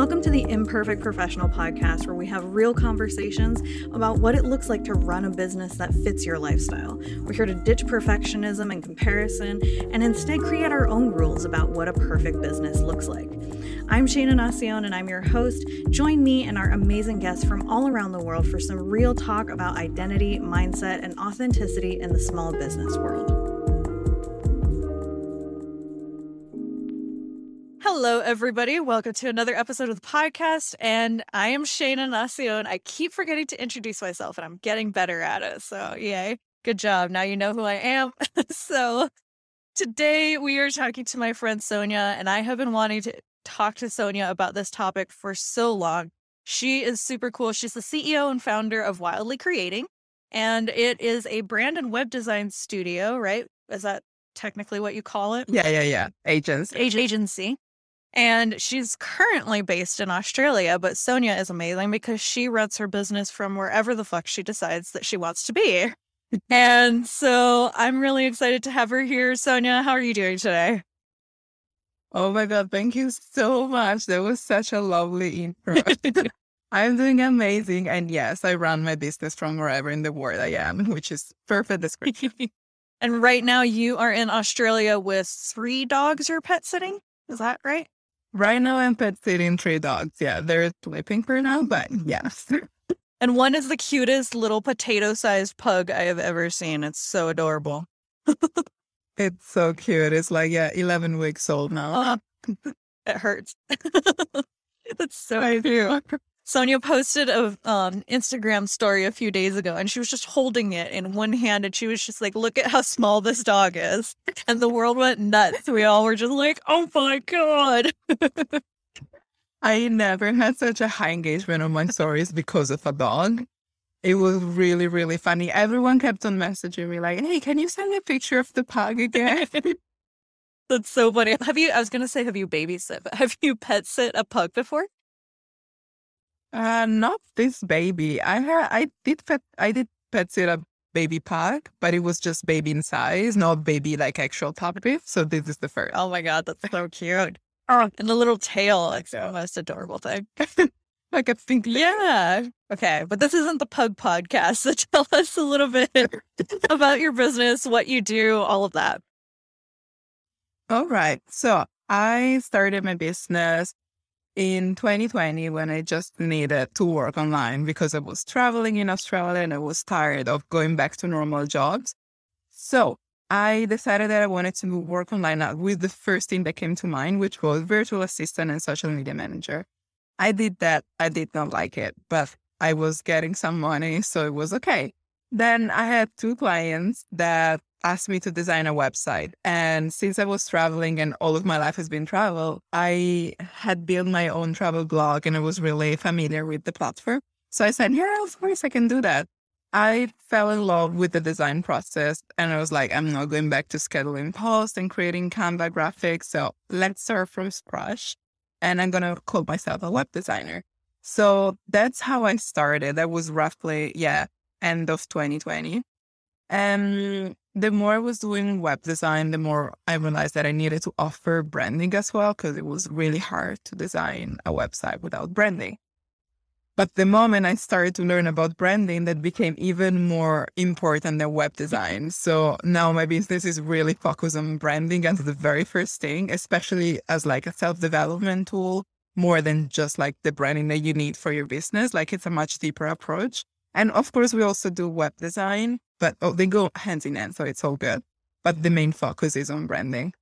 Welcome to the Imperfect Professional podcast, where we have real conversations about what it looks like to run a business that fits your lifestyle. We're here to ditch perfectionism and comparison and instead create our own rules about what a perfect business looks like. I'm Shaina Nacion and I'm your host. Join me and our amazing guests from all around the world for some real talk about identity, mindset, and authenticity in the small business world. Hello, everybody. Welcome to another episode of the podcast. And I am Shaina Nacion. I keep forgetting to introduce myself, and I'm getting better at it. So, yay. Good job. Now you know who I am. so, today we are talking to my friend Sonia, and I have been wanting to talk to Sonia about this topic for so long. She is super cool. She's the CEO and founder of Wildly Creating, and it is a brand and web design studio, right? Is that technically what you call it? Yeah, yeah, yeah. Agency. Agency. And she's currently based in Australia, but Sonia is amazing because she runs her business from wherever the fuck she decides that she wants to be. and so I'm really excited to have her here. Sonia, how are you doing today? Oh my God, thank you so much. That was such a lovely intro. I'm doing amazing. And yes, I run my business from wherever in the world I am, which is perfect description. and right now you are in Australia with three dogs you're pet sitting. Is that right? Right now, I'm pet sitting three dogs. Yeah, they're sleeping for now, but yes. and one is the cutest little potato sized pug I have ever seen. It's so adorable. it's so cute. It's like, yeah, 11 weeks old now. Uh, it hurts. That's so I do. Sonia posted a um, Instagram story a few days ago, and she was just holding it in one hand, and she was just like, "Look at how small this dog is," and the world went nuts. We all were just like, "Oh my god!" I never had such a high engagement on my stories because of a dog. It was really, really funny. Everyone kept on messaging me like, "Hey, can you send me a picture of the pug again?" That's so funny. Have you? I was gonna say, have you babysit, but have you pet sit a pug before? Uh, not this baby. I had, I did pet, I did pet sit a baby pug, but it was just baby in size, not baby like actual puppy. So this is the first. Oh my god, that's so cute. Oh, and the little tail, like the most adorable thing. like a pink. Yeah. Okay, but this isn't the pug podcast. So tell us a little bit about your business, what you do, all of that. All right. So I started my business in 2020 when I just needed to work online because I was traveling in Australia and I was tired of going back to normal jobs. So I decided that I wanted to work online uh, with the first thing that came to mind, which was virtual assistant and social media manager. I did that. I did not like it, but I was getting some money, so it was okay. Then I had two clients that asked me to design a website. And since I was traveling and all of my life has been travel, I had built my own travel blog and I was really familiar with the platform. So I said, yeah, of course I can do that. I fell in love with the design process and I was like, I'm not going back to scheduling posts and creating Canva graphics. So let's start from scratch. And I'm going to call myself a web designer. So that's how I started. That was roughly, yeah, end of 2020. And the more I was doing web design, the more I realized that I needed to offer branding as well, because it was really hard to design a website without branding. But the moment I started to learn about branding, that became even more important than web design. So now my business is really focused on branding as the very first thing, especially as like a self-development tool, more than just like the branding that you need for your business. Like it's a much deeper approach. And of course, we also do web design, but oh, they go hand in hand, so it's all good. But the mm-hmm. main focus is on branding.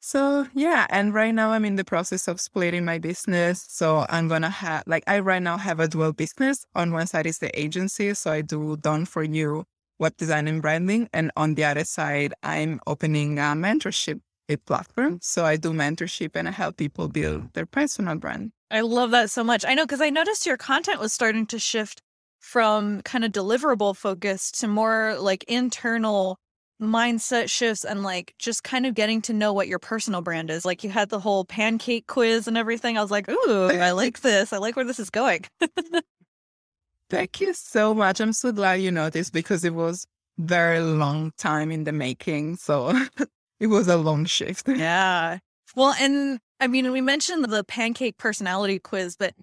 So yeah, and right now I'm in the process of splitting my business. So I'm gonna have like I right now have a dual business. On one side is the agency, so I do done for you web design and branding, and on the other side I'm opening a mentorship a platform. So I do mentorship and I help people build their personal brand. I love that so much. I know because I noticed your content was starting to shift from kind of deliverable focus to more like internal mindset shifts and like just kind of getting to know what your personal brand is. Like you had the whole pancake quiz and everything. I was like, ooh, I like this. I like where this is going. Thank you so much. I'm so glad you noticed because it was very long time in the making. So it was a long shift. Yeah. Well, and I mean, we mentioned the pancake personality quiz, but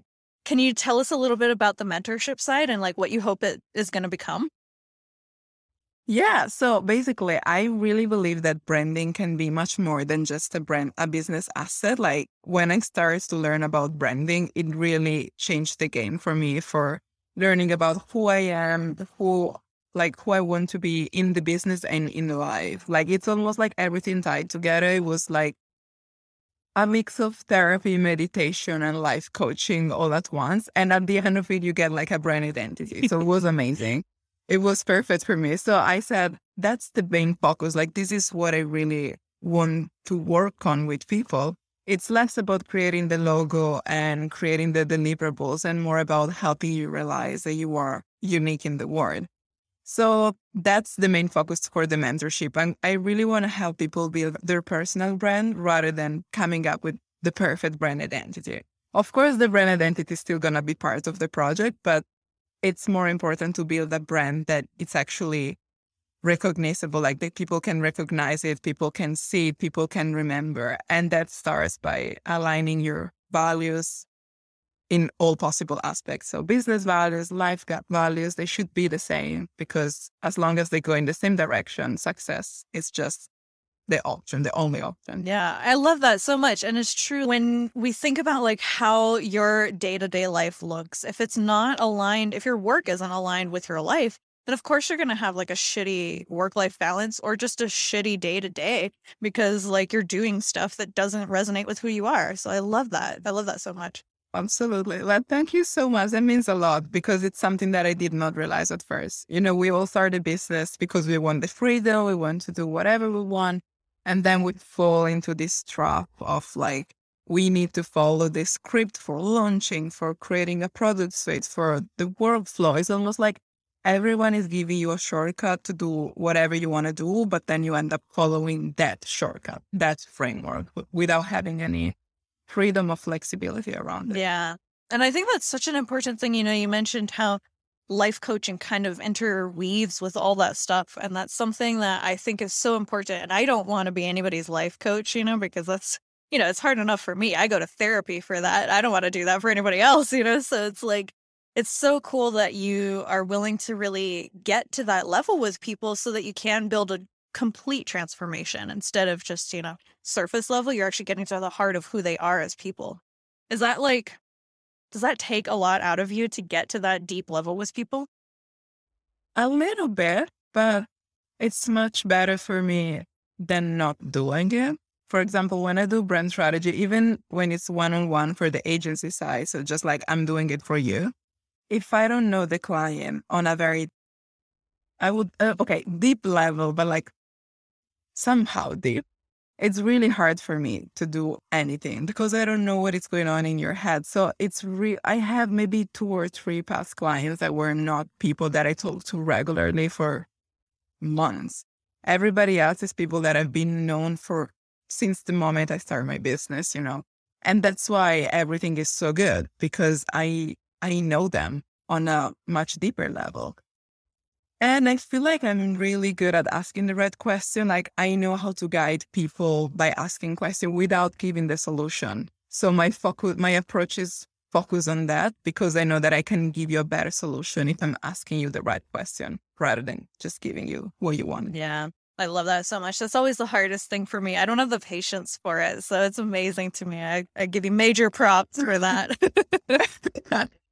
can you tell us a little bit about the mentorship side and like what you hope it is going to become? Yeah. So basically, I really believe that branding can be much more than just a brand, a business asset. Like when I started to learn about branding, it really changed the game for me for learning about who I am, who like who I want to be in the business and in life. Like it's almost like everything tied together. It was like a mix of therapy, meditation, and life coaching all at once. And at the end of it, you get like a brand identity. So it was amazing it was perfect for me. So I said, that's the main focus. Like, this is what I really want to work on with people. It's less about creating the logo and creating the deliverables and more about helping you realize that you are unique in the world. So that's the main focus for the mentorship. And I really want to help people build their personal brand rather than coming up with the perfect brand identity. Of course, the brand identity is still going to be part of the project, but it's more important to build a brand that it's actually recognizable, like that people can recognize it, people can see it, people can remember. And that starts by aligning your values in all possible aspects. So business values, life values, they should be the same because as long as they go in the same direction, success is just the option, the only option. Yeah, I love that so much. And it's true when we think about like how your day to day life looks, if it's not aligned, if your work isn't aligned with your life, then of course you're going to have like a shitty work life balance or just a shitty day to day because like you're doing stuff that doesn't resonate with who you are. So I love that. I love that so much. Absolutely. Well, thank you so much. That means a lot because it's something that I did not realize at first. You know, we all start a business because we want the freedom, we want to do whatever we want. And then we fall into this trap of like, we need to follow this script for launching, for creating a product suite, for the workflow. It's almost like everyone is giving you a shortcut to do whatever you want to do, but then you end up following that shortcut, that framework without having any freedom or flexibility around it. Yeah. And I think that's such an important thing. You know, you mentioned how life coaching kind of interweaves with all that stuff. And that's something that I think is so important. And I don't want to be anybody's life coach, you know, because that's, you know, it's hard enough for me. I go to therapy for that. I don't want to do that for anybody else, you know? So it's like, it's so cool that you are willing to really get to that level with people so that you can build a complete transformation instead of just, you know, surface level. You're actually getting to the heart of who they are as people. Is that like does that take a lot out of you to get to that deep level with people? A little bit, but it's much better for me than not doing it. For example, when I do brand strategy, even when it's one on one for the agency side, so just like I'm doing it for you, if I don't know the client on a very, I would, uh, okay, deep level, but like somehow deep, it's really hard for me to do anything because I don't know what is going on in your head. So it's real. I have maybe two or three past clients that were not people that I talk to regularly for months. Everybody else is people that I've been known for since the moment I started my business, you know. And that's why everything is so good because I I know them on a much deeper level. And I feel like I'm really good at asking the right question. Like I know how to guide people by asking questions without giving the solution. So my focus, my approach is focus on that because I know that I can give you a better solution if I'm asking you the right question rather than just giving you what you want. Yeah. I love that so much. That's always the hardest thing for me. I don't have the patience for it. So it's amazing to me. I, I give you major props for that.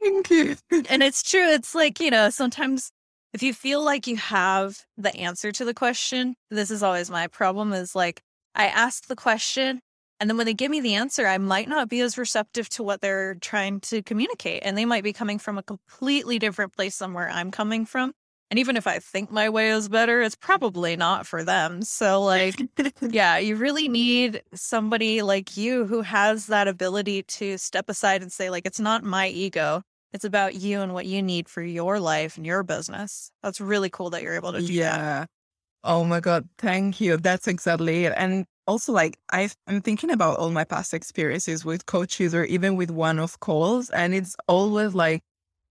Thank you. And it's true. It's like, you know, sometimes if you feel like you have the answer to the question, this is always my problem is like, I ask the question and then when they give me the answer, I might not be as receptive to what they're trying to communicate. And they might be coming from a completely different place than where I'm coming from. And even if I think my way is better, it's probably not for them. So, like, yeah, you really need somebody like you who has that ability to step aside and say, like, it's not my ego. It's about you and what you need for your life and your business. That's really cool that you're able to do yeah. that. Oh my God. Thank you. That's exactly it. And also, like, i am thinking about all my past experiences with coaches or even with one off calls. And it's always like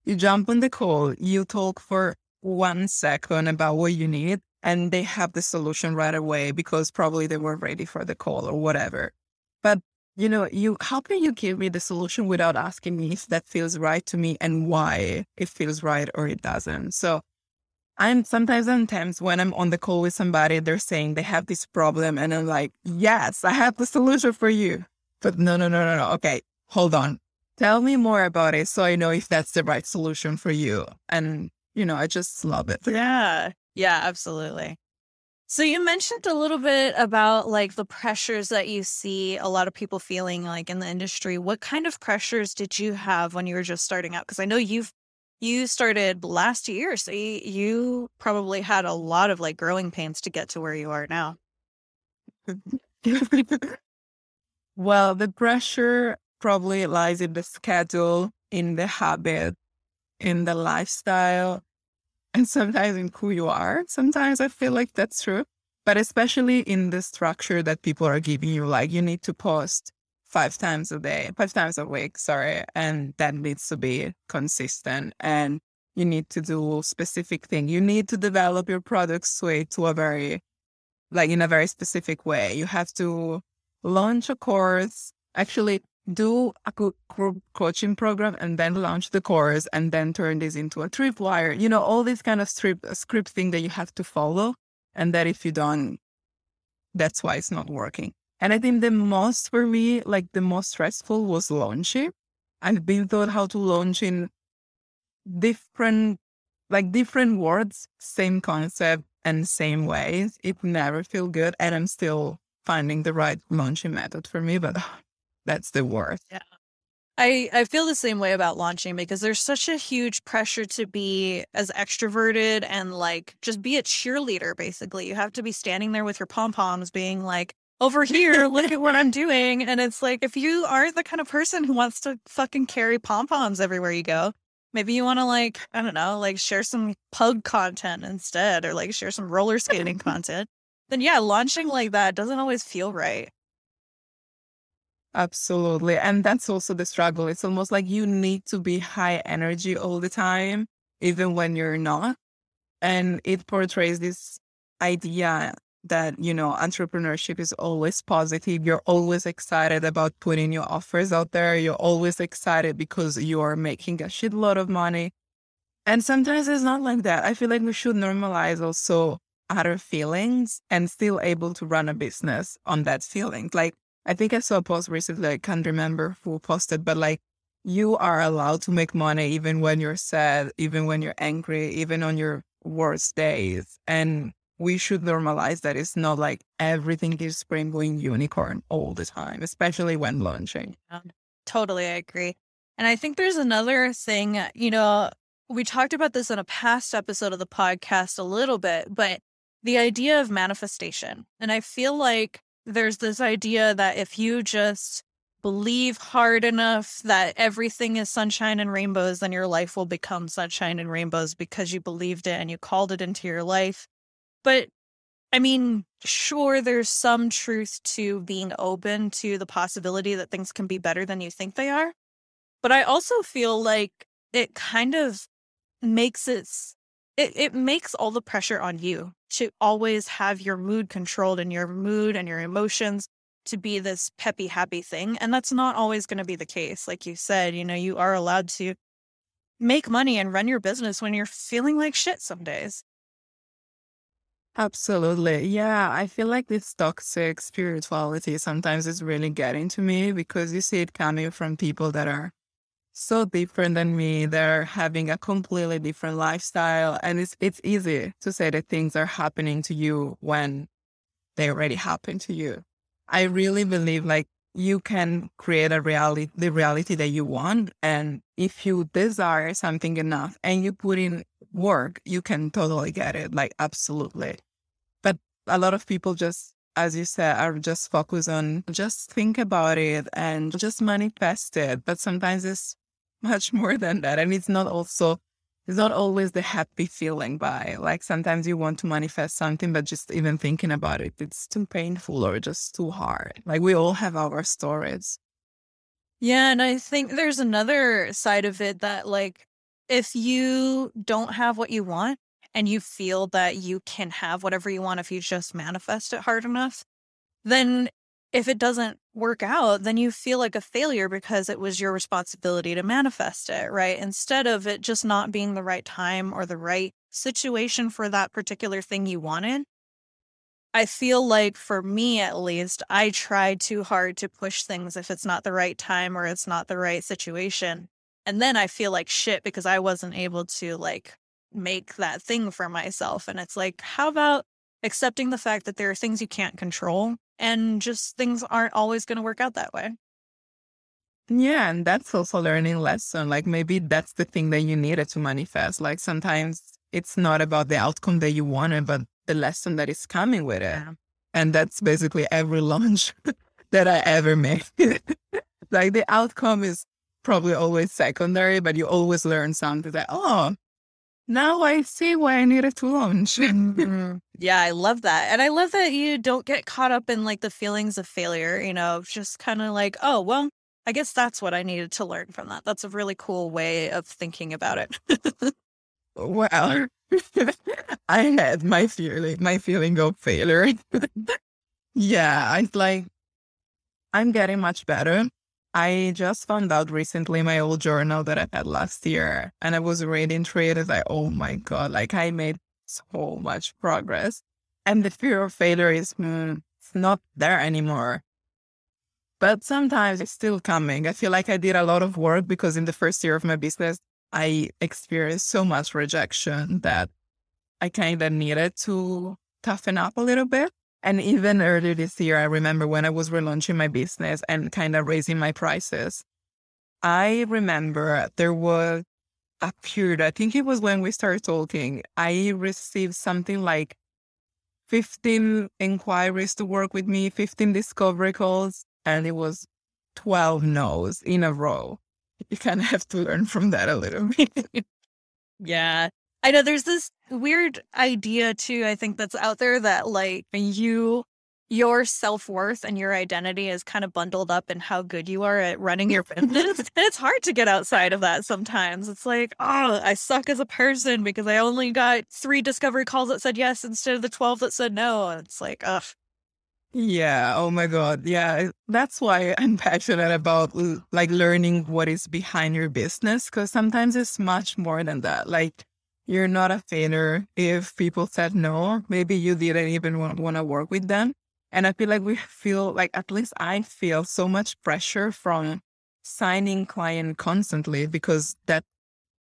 you jump on the call, you talk for one second about what you need and they have the solution right away because probably they were ready for the call or whatever. But you know, you how can you give me the solution without asking me if that feels right to me and why it feels right or it doesn't? So I'm sometimes sometimes when I'm on the call with somebody, they're saying they have this problem, and I'm like, yes, I have the solution for you. But no, no, no, no, no. Okay, hold on. Tell me more about it so I know if that's the right solution for you. And you know, I just love it. Yeah. Yeah, absolutely. So you mentioned a little bit about like the pressures that you see a lot of people feeling like in the industry. What kind of pressures did you have when you were just starting out? Because I know you've you started last year, so you, you probably had a lot of like growing pains to get to where you are now. well, the pressure probably lies in the schedule, in the habit, in the lifestyle, and sometimes in who you are. Sometimes I feel like that's true, but especially in the structure that people are giving you, like you need to post five times a day, five times a week, sorry, and that needs to be consistent. And you need to do specific thing. You need to develop your product suite to a very, like in a very specific way. You have to launch a course. Actually, do a group coaching program and then launch the course and then turn this into a tripwire. You know, all this kind of script, thing that you have to follow. And that if you don't, that's why it's not working. And I think the most for me, like the most stressful was launching. I've been taught how to launch in different, like different words, same concept and same ways. It never feel good. And I'm still finding the right launching method for me, but that's the worst. Yeah. I, I feel the same way about launching because there's such a huge pressure to be as extroverted and like just be a cheerleader basically. You have to be standing there with your pom poms being like, over here, look at what I'm doing. And it's like, if you aren't the kind of person who wants to fucking carry pom poms everywhere you go, maybe you want to like, I don't know, like share some pug content instead or like share some roller skating content. Then yeah, launching like that doesn't always feel right. Absolutely. And that's also the struggle. It's almost like you need to be high energy all the time, even when you're not. And it portrays this idea that, you know, entrepreneurship is always positive. You're always excited about putting your offers out there. You're always excited because you are making a shitload of money. And sometimes it's not like that. I feel like we should normalize also other feelings and still able to run a business on that feeling. Like I think I saw a post recently, I can't remember who posted, but like you are allowed to make money even when you're sad, even when you're angry, even on your worst days. And we should normalize that it's not like everything is spring going unicorn all the time, especially when launching. totally, I agree. And I think there's another thing, you know, we talked about this in a past episode of the podcast a little bit, but the idea of manifestation. And I feel like there's this idea that if you just believe hard enough that everything is sunshine and rainbows, then your life will become sunshine and rainbows because you believed it and you called it into your life. But I mean, sure, there's some truth to being open to the possibility that things can be better than you think they are. But I also feel like it kind of makes it it, it makes all the pressure on you to always have your mood controlled and your mood and your emotions to be this peppy, happy thing. And that's not always going to be the case. Like you said, you know, you are allowed to make money and run your business when you're feeling like shit some days. Absolutely. Yeah. I feel like this toxic spirituality sometimes is really getting to me because you see it coming from people that are so different than me. They're having a completely different lifestyle. And it's it's easy to say that things are happening to you when they already happened to you. I really believe like you can create a reality the reality that you want. And if you desire something enough and you put in work, you can totally get it. Like absolutely. But a lot of people just as you said, are just focus on just think about it and just manifest it. But sometimes it's much more than that. And it's not also, it's not always the happy feeling by like sometimes you want to manifest something, but just even thinking about it, it's too painful or just too hard. Like we all have our stories. Yeah. And I think there's another side of it that like, if you don't have what you want and you feel that you can have whatever you want if you just manifest it hard enough, then if it doesn't work out, then you feel like a failure because it was your responsibility to manifest it, right? Instead of it just not being the right time or the right situation for that particular thing you wanted. I feel like for me at least, I try too hard to push things if it's not the right time or it's not the right situation. And then I feel like shit because I wasn't able to like make that thing for myself. And it's like, how about accepting the fact that there are things you can't control and just things aren't always going to work out that way. Yeah, and that's also a learning lesson. Like maybe that's the thing that you needed to manifest. Like sometimes it's not about the outcome that you wanted, but the lesson that is coming with it. Yeah. And that's basically every launch that I ever made. like the outcome is probably always secondary, but you always learn something that, oh, now I see why I needed to launch. Yeah, I love that. And I love that you don't get caught up in like the feelings of failure, you know, just kind of like, oh, well, I guess that's what I needed to learn from that. That's a really cool way of thinking about it. well, I had my feeling, my feeling of failure. yeah, I like, I'm getting much better. I just found out recently my old journal that I had last year, and I was reading through it. It's like, oh my God, like I made so much progress. And the fear of failure is mm, not there anymore. But sometimes it's still coming. I feel like I did a lot of work because in the first year of my business, I experienced so much rejection that I kind of needed to toughen up a little bit. And even earlier this year, I remember when I was relaunching my business and kind of raising my prices. I remember there was a period, I think it was when we started talking, I received something like 15 inquiries to work with me, 15 discovery calls, and it was 12 no's in a row. You kind of have to learn from that a little bit. yeah. I know there's this weird idea too, I think that's out there that like you your self-worth and your identity is kind of bundled up in how good you are at running your business. and it's hard to get outside of that sometimes. It's like, oh, I suck as a person because I only got three discovery calls that said yes instead of the 12 that said no. And it's like, ugh. Yeah. Oh my God. Yeah. That's why I'm passionate about like learning what is behind your business because sometimes it's much more than that. Like you're not a failure if people said no. Maybe you didn't even want, to work with them. And I feel like we feel like, at least I feel so much pressure from signing client constantly because that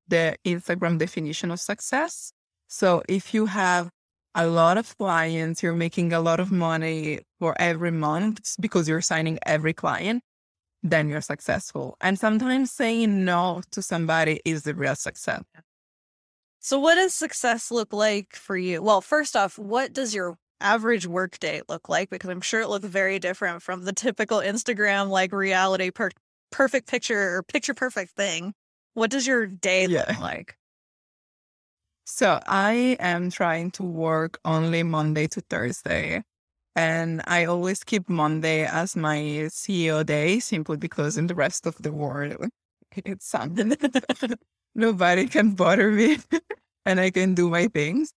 the Instagram definition of success. So if you have a lot of clients, you're making a lot of money for every month because you're signing every client, then you're successful. And sometimes saying no to somebody is the real success. So, what does success look like for you? Well, first off, what does your average workday look like? Because I'm sure it looks very different from the typical Instagram like reality per- perfect picture or picture perfect thing. What does your day yeah. look like? So, I am trying to work only Monday to Thursday. And I always keep Monday as my CEO day simply because in the rest of the world, it's Sunday. nobody can bother me and I can do my things.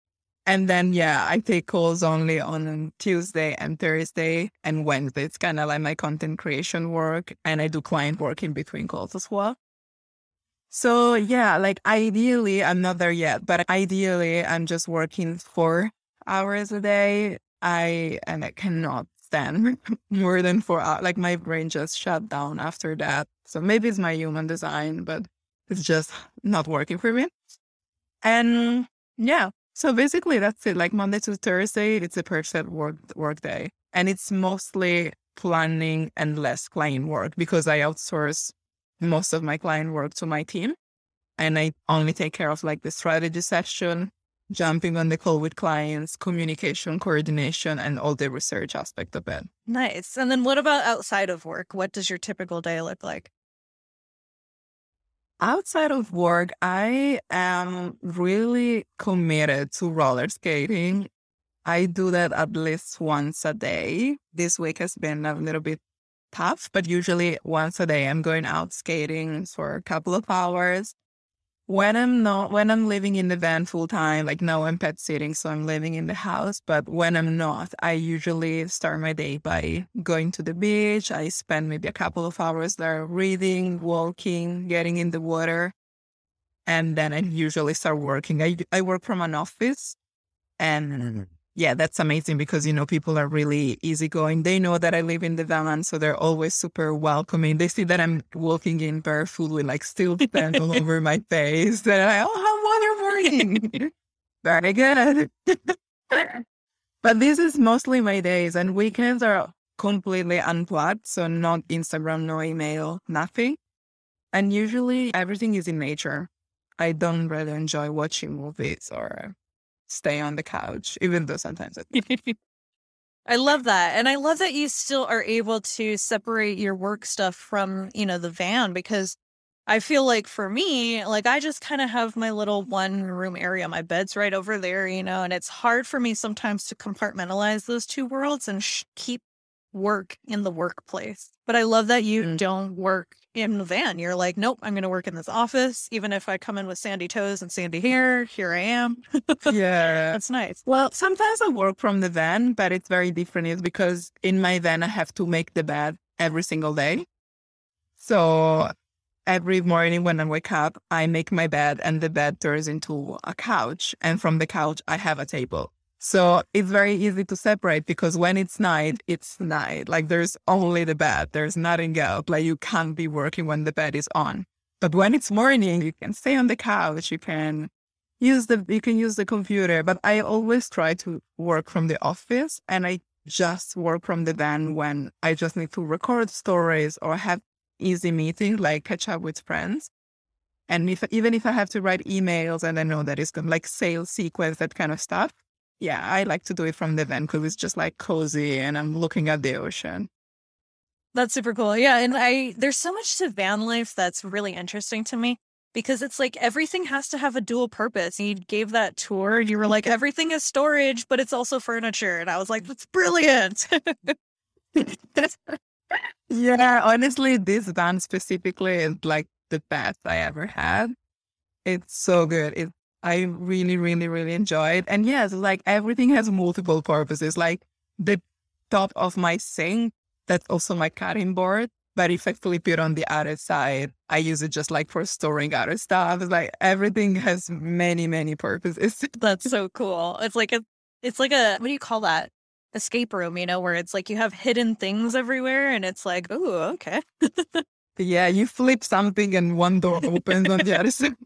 And then, yeah, I take calls only on Tuesday and Thursday and Wednesday. It's kind of like my content creation work. And I do client work in between calls as well. So, yeah, like ideally, I'm not there yet, but ideally, I'm just working four hours a day. I, and I cannot stand more than four hours. Like my brain just shut down after that. So maybe it's my human design, but it's just not working for me. And yeah, so basically that's it. Like Monday to Thursday, it's a perfect work work day, and it's mostly planning and less client work because I outsource most of my client work to my team, and I only take care of like the strategy session, jumping on the call with clients, communication, coordination, and all the research aspect of it. Nice. And then what about outside of work? What does your typical day look like? Outside of work, I am really committed to roller skating. I do that at least once a day. This week has been a little bit tough, but usually once a day I'm going out skating for a couple of hours. When I'm not, when I'm living in the van full time, like now I'm pet sitting, so I'm living in the house. But when I'm not, I usually start my day by going to the beach. I spend maybe a couple of hours there reading, walking, getting in the water. And then I usually start working. I, I work from an office and mm-hmm. Yeah, that's amazing because you know people are really easygoing. They know that I live in the van, so they're always super welcoming. They see that I'm walking in barefoot with like steel sand all over my face. They're like, "Oh, how wonderful!" Very good. but this is mostly my days, and weekends are completely unplugged. So not Instagram, no email, nothing. And usually everything is in nature. I don't really enjoy watching movies or stay on the couch, even though sometimes I I love that. And I love that you still are able to separate your work stuff from, you know, the van because I feel like for me, like I just kind of have my little one room area. My bed's right over there, you know, and it's hard for me sometimes to compartmentalize those two worlds and sh- keep work in the workplace. But I love that you mm. don't work in the van. You're like, nope, I'm going to work in this office. Even if I come in with sandy toes and sandy hair, here I am. yeah. That's nice. Well, sometimes I work from the van, but it's very different. It's because in my van, I have to make the bed every single day. So every morning when I wake up, I make my bed and the bed turns into a couch. And from the couch, I have a table. So it's very easy to separate because when it's night, it's night. Like there's only the bed. There's nothing else. Like you can't be working when the bed is on. But when it's morning, you can stay on the couch. You can use the you can use the computer. But I always try to work from the office and I just work from the van when I just need to record stories or have easy meetings like catch up with friends. And if even if I have to write emails and I know that it's going like sales sequence, that kind of stuff, yeah, I like to do it from the van because it's just like cozy and I'm looking at the ocean. That's super cool. Yeah. And I, there's so much to van life that's really interesting to me because it's like everything has to have a dual purpose. You gave that tour, and you were like, everything is storage, but it's also furniture. And I was like, that's brilliant. yeah. Honestly, this van specifically is like the best I ever had. It's so good. It's I really, really, really enjoyed. And yes, like everything has multiple purposes. Like the top of my sink, that's also my cutting board. But if I flip it on the other side, I use it just like for storing other stuff. It's like everything has many, many purposes. That's so cool. It's like a, it's like a, what do you call that? Escape room, you know, where it's like you have hidden things everywhere and it's like, oh, okay. yeah, you flip something and one door opens on the other side.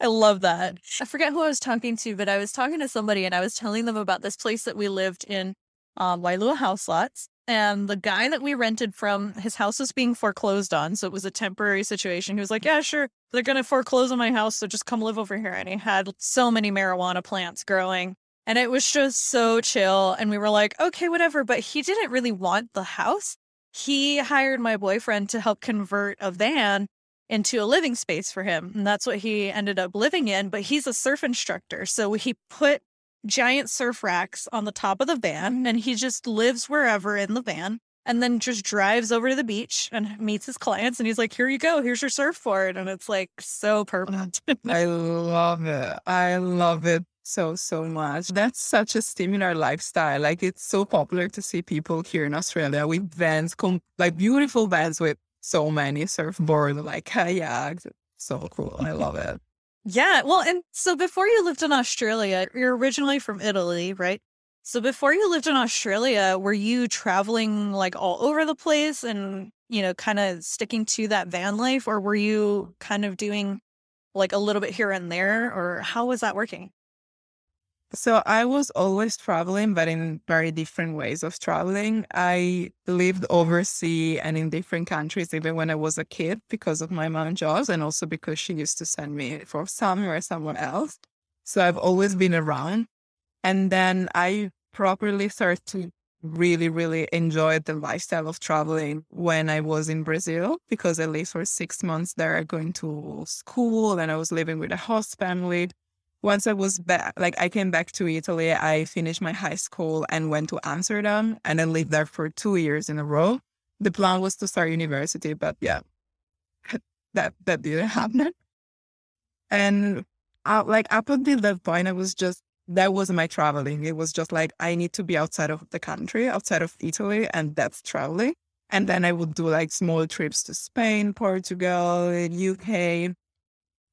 I love that. I forget who I was talking to, but I was talking to somebody and I was telling them about this place that we lived in, um, Wailua House Lots. And the guy that we rented from, his house was being foreclosed on. So it was a temporary situation. He was like, Yeah, sure. They're going to foreclose on my house. So just come live over here. And he had so many marijuana plants growing. And it was just so chill. And we were like, Okay, whatever. But he didn't really want the house. He hired my boyfriend to help convert a van into a living space for him. And that's what he ended up living in. But he's a surf instructor. So he put giant surf racks on the top of the van and he just lives wherever in the van and then just drives over to the beach and meets his clients and he's like here you go here's your surfboard and it's like so perfect i love it i love it so so much that's such a similar lifestyle like it's so popular to see people here in australia with vans com- like beautiful vans with so many surfboard, like kayaks. So cool. I love it. Yeah. Well, and so before you lived in Australia, you're originally from Italy, right? So before you lived in Australia, were you traveling like all over the place and, you know, kind of sticking to that van life, or were you kind of doing like a little bit here and there, or how was that working? So I was always traveling, but in very different ways of traveling. I lived overseas and in different countries, even when I was a kid, because of my mom's jobs, and also because she used to send me for summer or somewhere else. So I've always been around. And then I properly started to really, really enjoy the lifestyle of traveling when I was in Brazil, because I lived for six months there, going to school, and I was living with a host family once I was back, like I came back to Italy, I finished my high school and went to Amsterdam and then lived there for two years in a row. The plan was to start university, but yeah, that that didn't happen. And uh, like up until that point, I was just, that was my traveling. It was just like, I need to be outside of the country, outside of Italy, and that's traveling. And then I would do like small trips to Spain, Portugal, UK.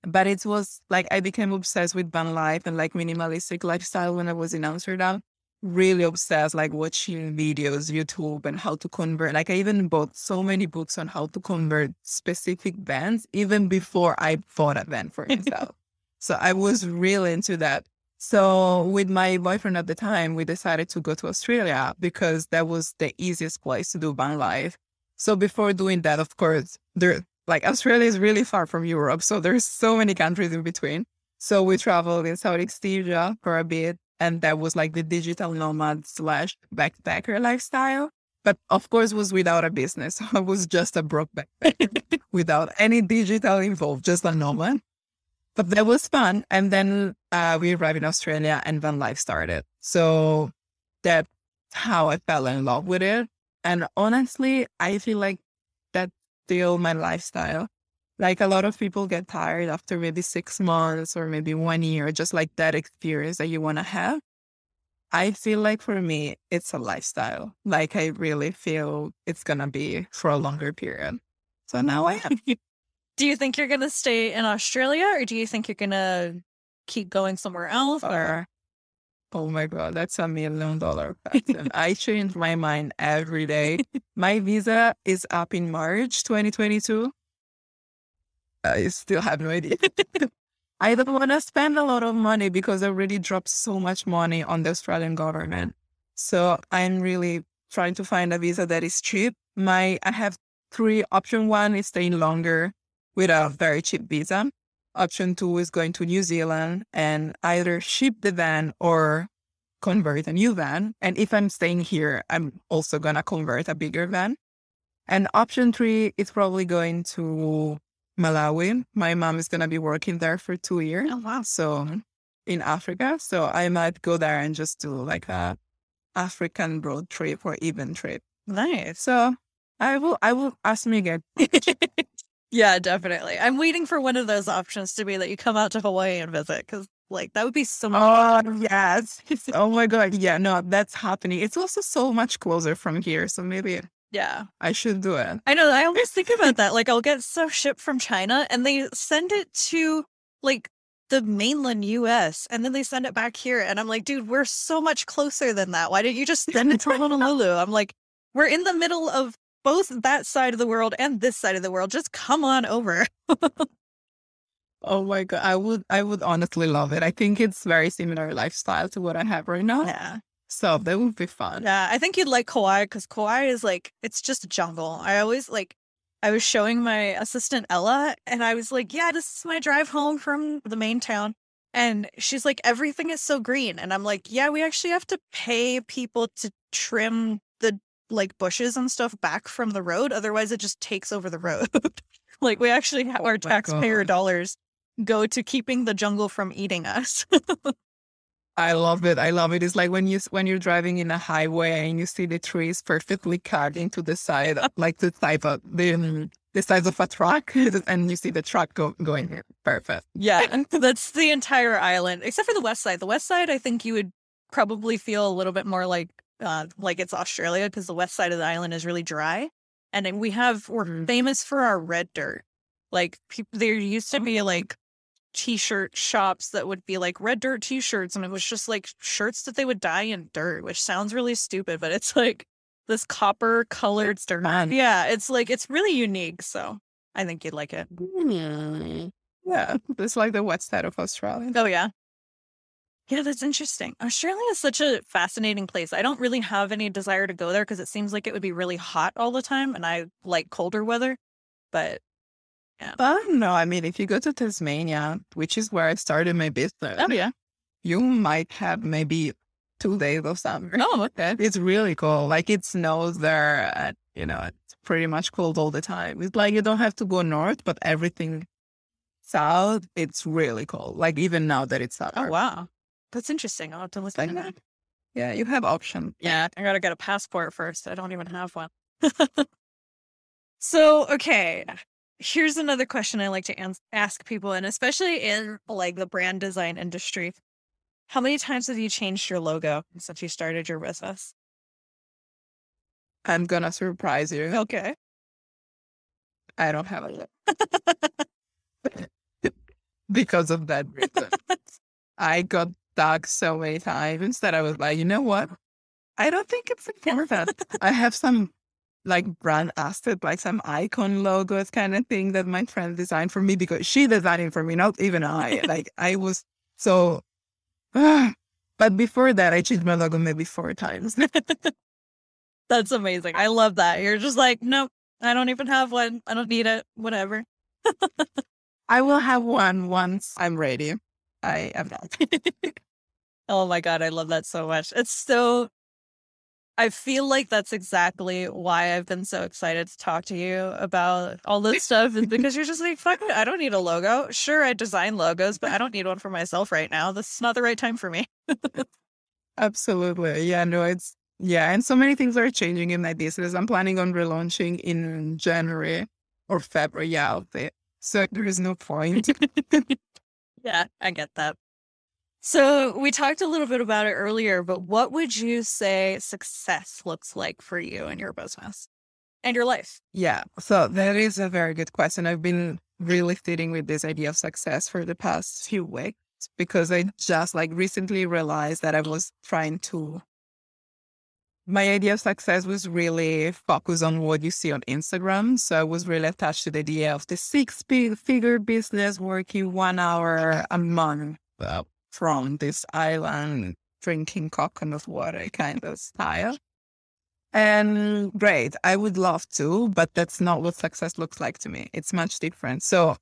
But it was like I became obsessed with van life and like minimalistic lifestyle when I was in Amsterdam. Really obsessed, like watching videos, YouTube, and how to convert. Like I even bought so many books on how to convert specific vans even before I bought a van for myself. so I was really into that. So with my boyfriend at the time, we decided to go to Australia because that was the easiest place to do van life. So before doing that, of course, there like Australia is really far from Europe, so there's so many countries in between. So we traveled in Southeast Asia for a bit, and that was like the digital nomad slash backpacker lifestyle. But of course, was without a business. I was just a broke backpacker without any digital involved, just a nomad. But that was fun. And then uh, we arrived in Australia and van life started. So that's how I fell in love with it. And honestly, I feel like still my lifestyle. Like a lot of people get tired after maybe six months or maybe one year, just like that experience that you want to have. I feel like for me, it's a lifestyle. Like I really feel it's going to be for a longer period. So now I am. Do you think you're going to stay in Australia or do you think you're going to keep going somewhere else? Uh, or oh my god, that's a million dollar question. I change my mind every day. my visa is up in March 2022. I still have no idea. I don't want to spend a lot of money because I already dropped so much money on the Australian government. So I'm really trying to find a visa that is cheap. My I have three option one is staying longer with a very cheap visa. Option two is going to New Zealand and either ship the van or convert a new van. And if I'm staying here, I'm also going to convert a bigger van. And option three is probably going to Malawi. My mom is going to be working there for two years. Oh, wow. So in Africa. So I might go there and just do like a African road trip or even trip. Nice. So I will, I will ask me again. Yeah, definitely. I'm waiting for one of those options to be that you come out to Hawaii and visit because, like, that would be so much. Oh, yes. oh my God. Yeah, no, that's happening. It's also so much closer from here. So maybe yeah, I should do it. I know. I always think about that. Like, I'll get stuff shipped from China and they send it to like the mainland US and then they send it back here. And I'm like, dude, we're so much closer than that. Why didn't you just send it to Honolulu? I'm like, we're in the middle of both that side of the world and this side of the world. Just come on over. oh my god, I would I would honestly love it. I think it's very similar lifestyle to what I have right now. Yeah. So that would be fun. Yeah, I think you'd like Kauai because Kauai is like it's just a jungle. I always like I was showing my assistant Ella and I was like, Yeah, this is my drive home from the main town. And she's like, everything is so green. And I'm like, yeah, we actually have to pay people to trim like bushes and stuff back from the road. Otherwise, it just takes over the road. like we actually have oh our Oh my taxpayer God. dollars go to keeping the jungle from eating us. I love it. I love it. It's like when you when you're driving in a highway and you see the trees perfectly cut into the side, like the type of the the size of a truck, and you see the truck go, going here. Perfect. yeah, that's the entire island, except for the west side. The west side, I think you would probably feel a little bit more like uh, like it's Australia because the west side of the island is really dry, and we have we're Mhm. famous for our red dirt. Like peop there used to be like t-shirt shops that would be like red dirt t-shirts and it was just like shirts that they would dye in dirt which sounds really stupid but it's like this copper colored dirt Fun. yeah it's like it's really unique so i think you'd like it Yeah, it's like the west side of Australia. oh yeah yeah that's interesting uh, australia is such a fascinating place i don't really have any desire to go there because it seems like it would be really hot all the time and i like colder weather but But no, I mean, if you go to Tasmania, which is where I started my business, oh yeah you might have maybe two days of summer. oh okay It's really cool. Like it snows there, and you know it's pretty much cold all the time. It's like you don't have to go north, but everything south, it's really cold. Like even now that it's oh, summer. oh wow that's interesting i'll have to listen Like to that. Yeah, you have options. Yeah, I gotta get a passport first. I don't even have one. so, okay. here's another question I like to ans- ask people, and especially in like the brand design industry. How many times have you changed your logo since you started your business? I'm gonna surprise you. Okay. I don't have a because of that reason. I got stuck so many times that I was like, you know what? I don't think it's important. I have some like brand asset, like some icon logos kind of thing that my friend designed for me because she designed it for me, not even I. like I was so but before that I changed my logo maybe four times. That's amazing. I love that. You're just like, nope, I don't even have one. I don't need it. Whatever. I will have one once I'm ready. I am not. oh my God. I love that so much. It's so, I feel like that's exactly why I've been so excited to talk to you about all this stuff is because you're just like, fuck it. I don't need a logo. Sure, I design logos, but I don't need one for myself right now. This is not the right time for me. Absolutely. Yeah, no, it's yeah, and so many things are changing in my business. I'm planning on relaunching in January or February. Yeah, I'll say. So there is no point. yeah, I get that. So we talked a little bit about it earlier, but what would you say success looks like for you in your business and your life? Yeah, so that is a very good question. I've been really sitting with this idea of success for the past few weeks because I just like recently realized that I was trying to my idea of success was really focused on what you see on Instagram. So I was really attached to the idea of the six figure business working one hour a month uh, from this island, drinking coconut water kind of style. And great, I would love to, but that's not what success looks like to me. It's much different. So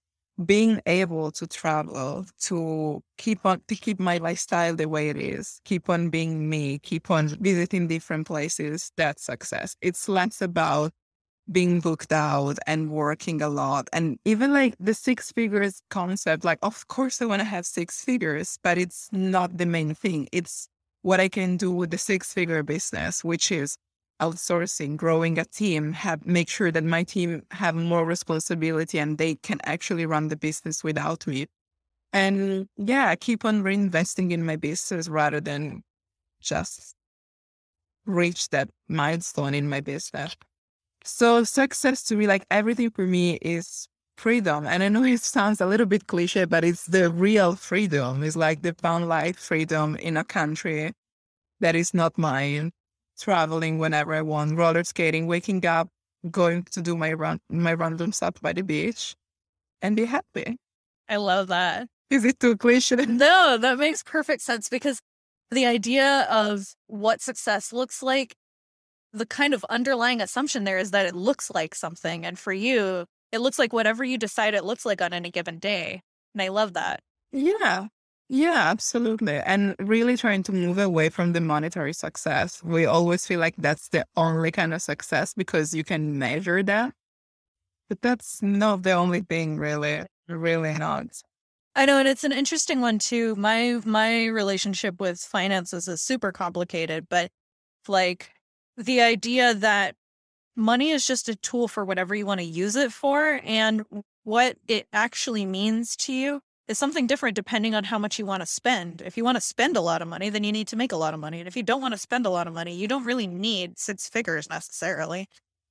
being able to travel to keep on to keep my lifestyle the way it is keep on being me keep on visiting different places that's success it's less about being booked out and working a lot and even like the six figures concept like of course i want to have six figures but it's not the main thing it's what i can do with the six figure business which is outsourcing, growing a team, have make sure that my team have more responsibility and they can actually run the business without me. And yeah, keep on reinvesting in my business rather than just reach that milestone in my business. So success to me, like everything for me is freedom. And I know it sounds a little bit cliche, but it's the real freedom. It's like the van life freedom in a country that is not mine traveling whenever I want, roller skating, waking up, going to do my run my random stuff by the beach and be happy. I love that. Is it too cliche? No, that makes perfect sense because the idea of what success looks like, the kind of underlying assumption there is that it looks like something. And for you, it looks like whatever you decide it looks like on any given day. And I love that. Yeah. Yeah, absolutely. And really trying to move away from the monetary success. We always feel like that's the only kind of success because you can measure that. But that's not the only thing, really. Really not. I know, and it's an interesting one too. My my relationship with finances is super complicated, but like the idea that money is just a tool for whatever you want to use it for and what it actually means to you is something different depending on how much you want to spend. If you want to spend a lot of money, then you need to make a lot of money. And if you don't want to spend a lot of money, you don't really need six figures necessarily.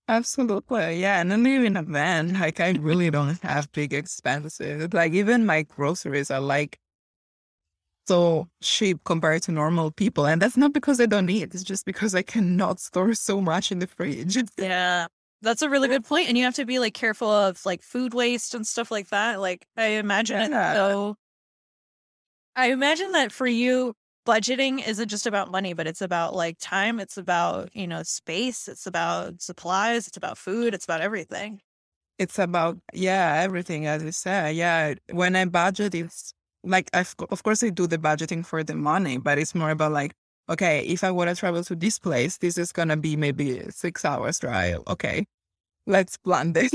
Absolutely. Yeah. And then even a van, like I really don't have big expenses. Like even my groceries are like so cheap compared to normal people. And that's not because I don't eat. It's just because I cannot store so much in the fridge. Yeah. That's a really good point. And you have to be like careful of like food waste and stuff like that. Like I imagine yeah. so I imagine that for you, budgeting isn't just about money, but it's about like time, it's about, you know, space, it's about supplies, it's about food, it's about everything. It's about yeah, everything as you said. Yeah. When I budget it's like I've, of course I do the budgeting for the money, but it's more about like okay, if I want to travel to this place, this is going to be maybe six hours drive. Okay, let's plan this.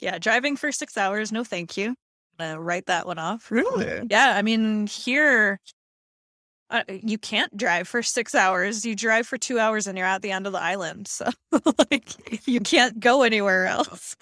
yeah, driving for six hours, no thank you. Uh, write that one off. Really? Yeah, I mean, here, uh, you can't drive for six hours. You drive for two hours and you're at the end of the island. So, like, you can't go anywhere else.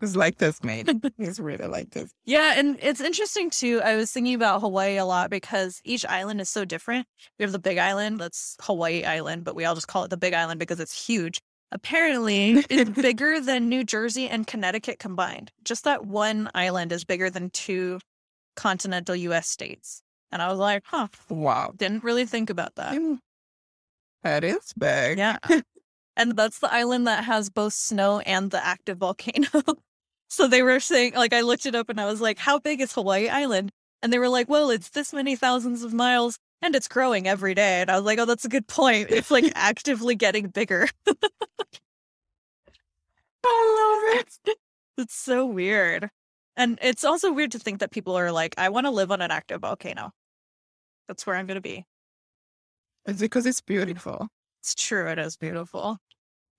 It's like this, mate. it's really like this. Yeah, and it's interesting too. I was thinking about Hawaii a lot because each island is so different. We have the Big Island, that's Hawaii Island, but we all just call it the Big Island because it's huge. Apparently, it's bigger than New Jersey and Connecticut combined. Just that one island is bigger than two continental US states. And I was like, huh, Wow. didn't really think about that. Mm. That is big. Yeah. and that's the island that has both snow and the active volcano. So they were saying, like, I looked it up and I was like, how big is Hawaii Island? And they were like, well, it's this many thousands of miles and it's growing every day. And I was like, oh, that's a good point. It's like actively getting bigger. I love it. It's so weird. And it's also weird to think that people are like, I want to live on an active volcano. That's where I'm going to be. It's because it's beautiful. It's true. It is beautiful.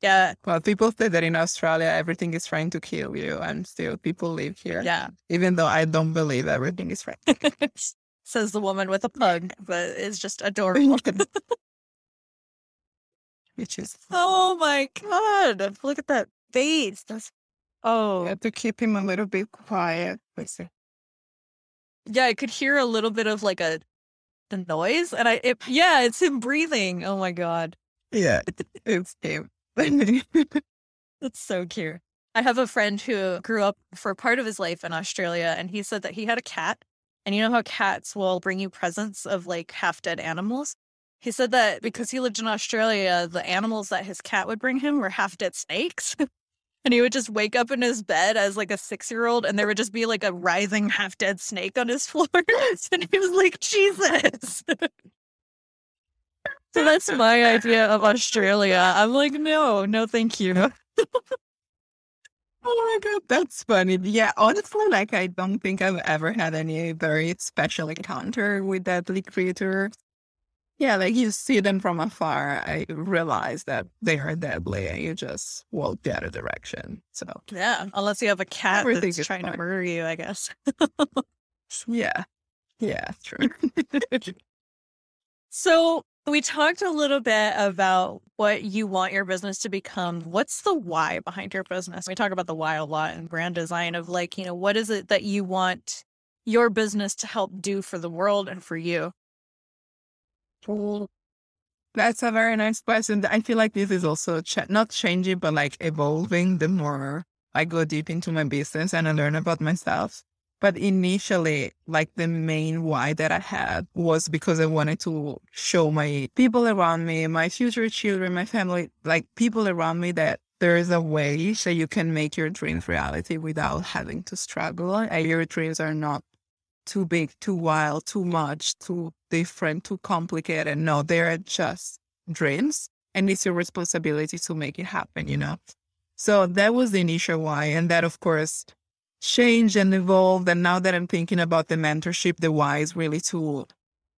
Yeah. Well, people say that in Australia, everything is trying to kill you, and still people live here. Yeah. Even though I don't believe everything is right. Says the woman with a pug, but it's just adorable. Which is oh my God. Look at that face. That's, oh, you have to keep him a little bit quiet. Yeah. I could hear a little bit of like a, the noise. And I, it, yeah, it's him breathing. Oh my God. Yeah, it's him. That's so cute. I have a friend who grew up for part of his life in Australia, and he said that he had a cat. And you know how cats will bring you presents of like half dead animals? He said that because he lived in Australia, the animals that his cat would bring him were half dead snakes. and he would just wake up in his bed as like a six year old, and there would just be like a writhing half dead snake on his floor. and he was like, Jesus. So that's my idea of Australia. I'm like, no, no, thank you. Oh my god, that's funny. Yeah, honestly, like I don't think I've ever had any very special encounter with deadly creatures. Yeah, like you see them from afar, I realize that they are deadly, and you just walk the other direction. So Yeah, unless you have a cat Everything that's trying to murder you, I guess. yeah, yeah, true. So we talked a little bit about what you want your business to become. What's the why behind your business? We talk about the why a lot in brand design of like, you know, what is it that you want your business to help do for the world and for you? That's a very nice question. I feel like this is also ch- not changing, but like evolving the more I go deep into my business and I learn about myself. But initially, like the main why that I had was because I wanted to show my people around me, my future children, my family, like people around me that there is a way that you can make your dreams reality without having to struggle. And your dreams are not too big, too wild, too much, too different, too complicated. No, they're just dreams and it's your responsibility to make it happen, you know? So that was the initial why. And that, of course, changed and evolved. And now that I'm thinking about the mentorship, the why is really to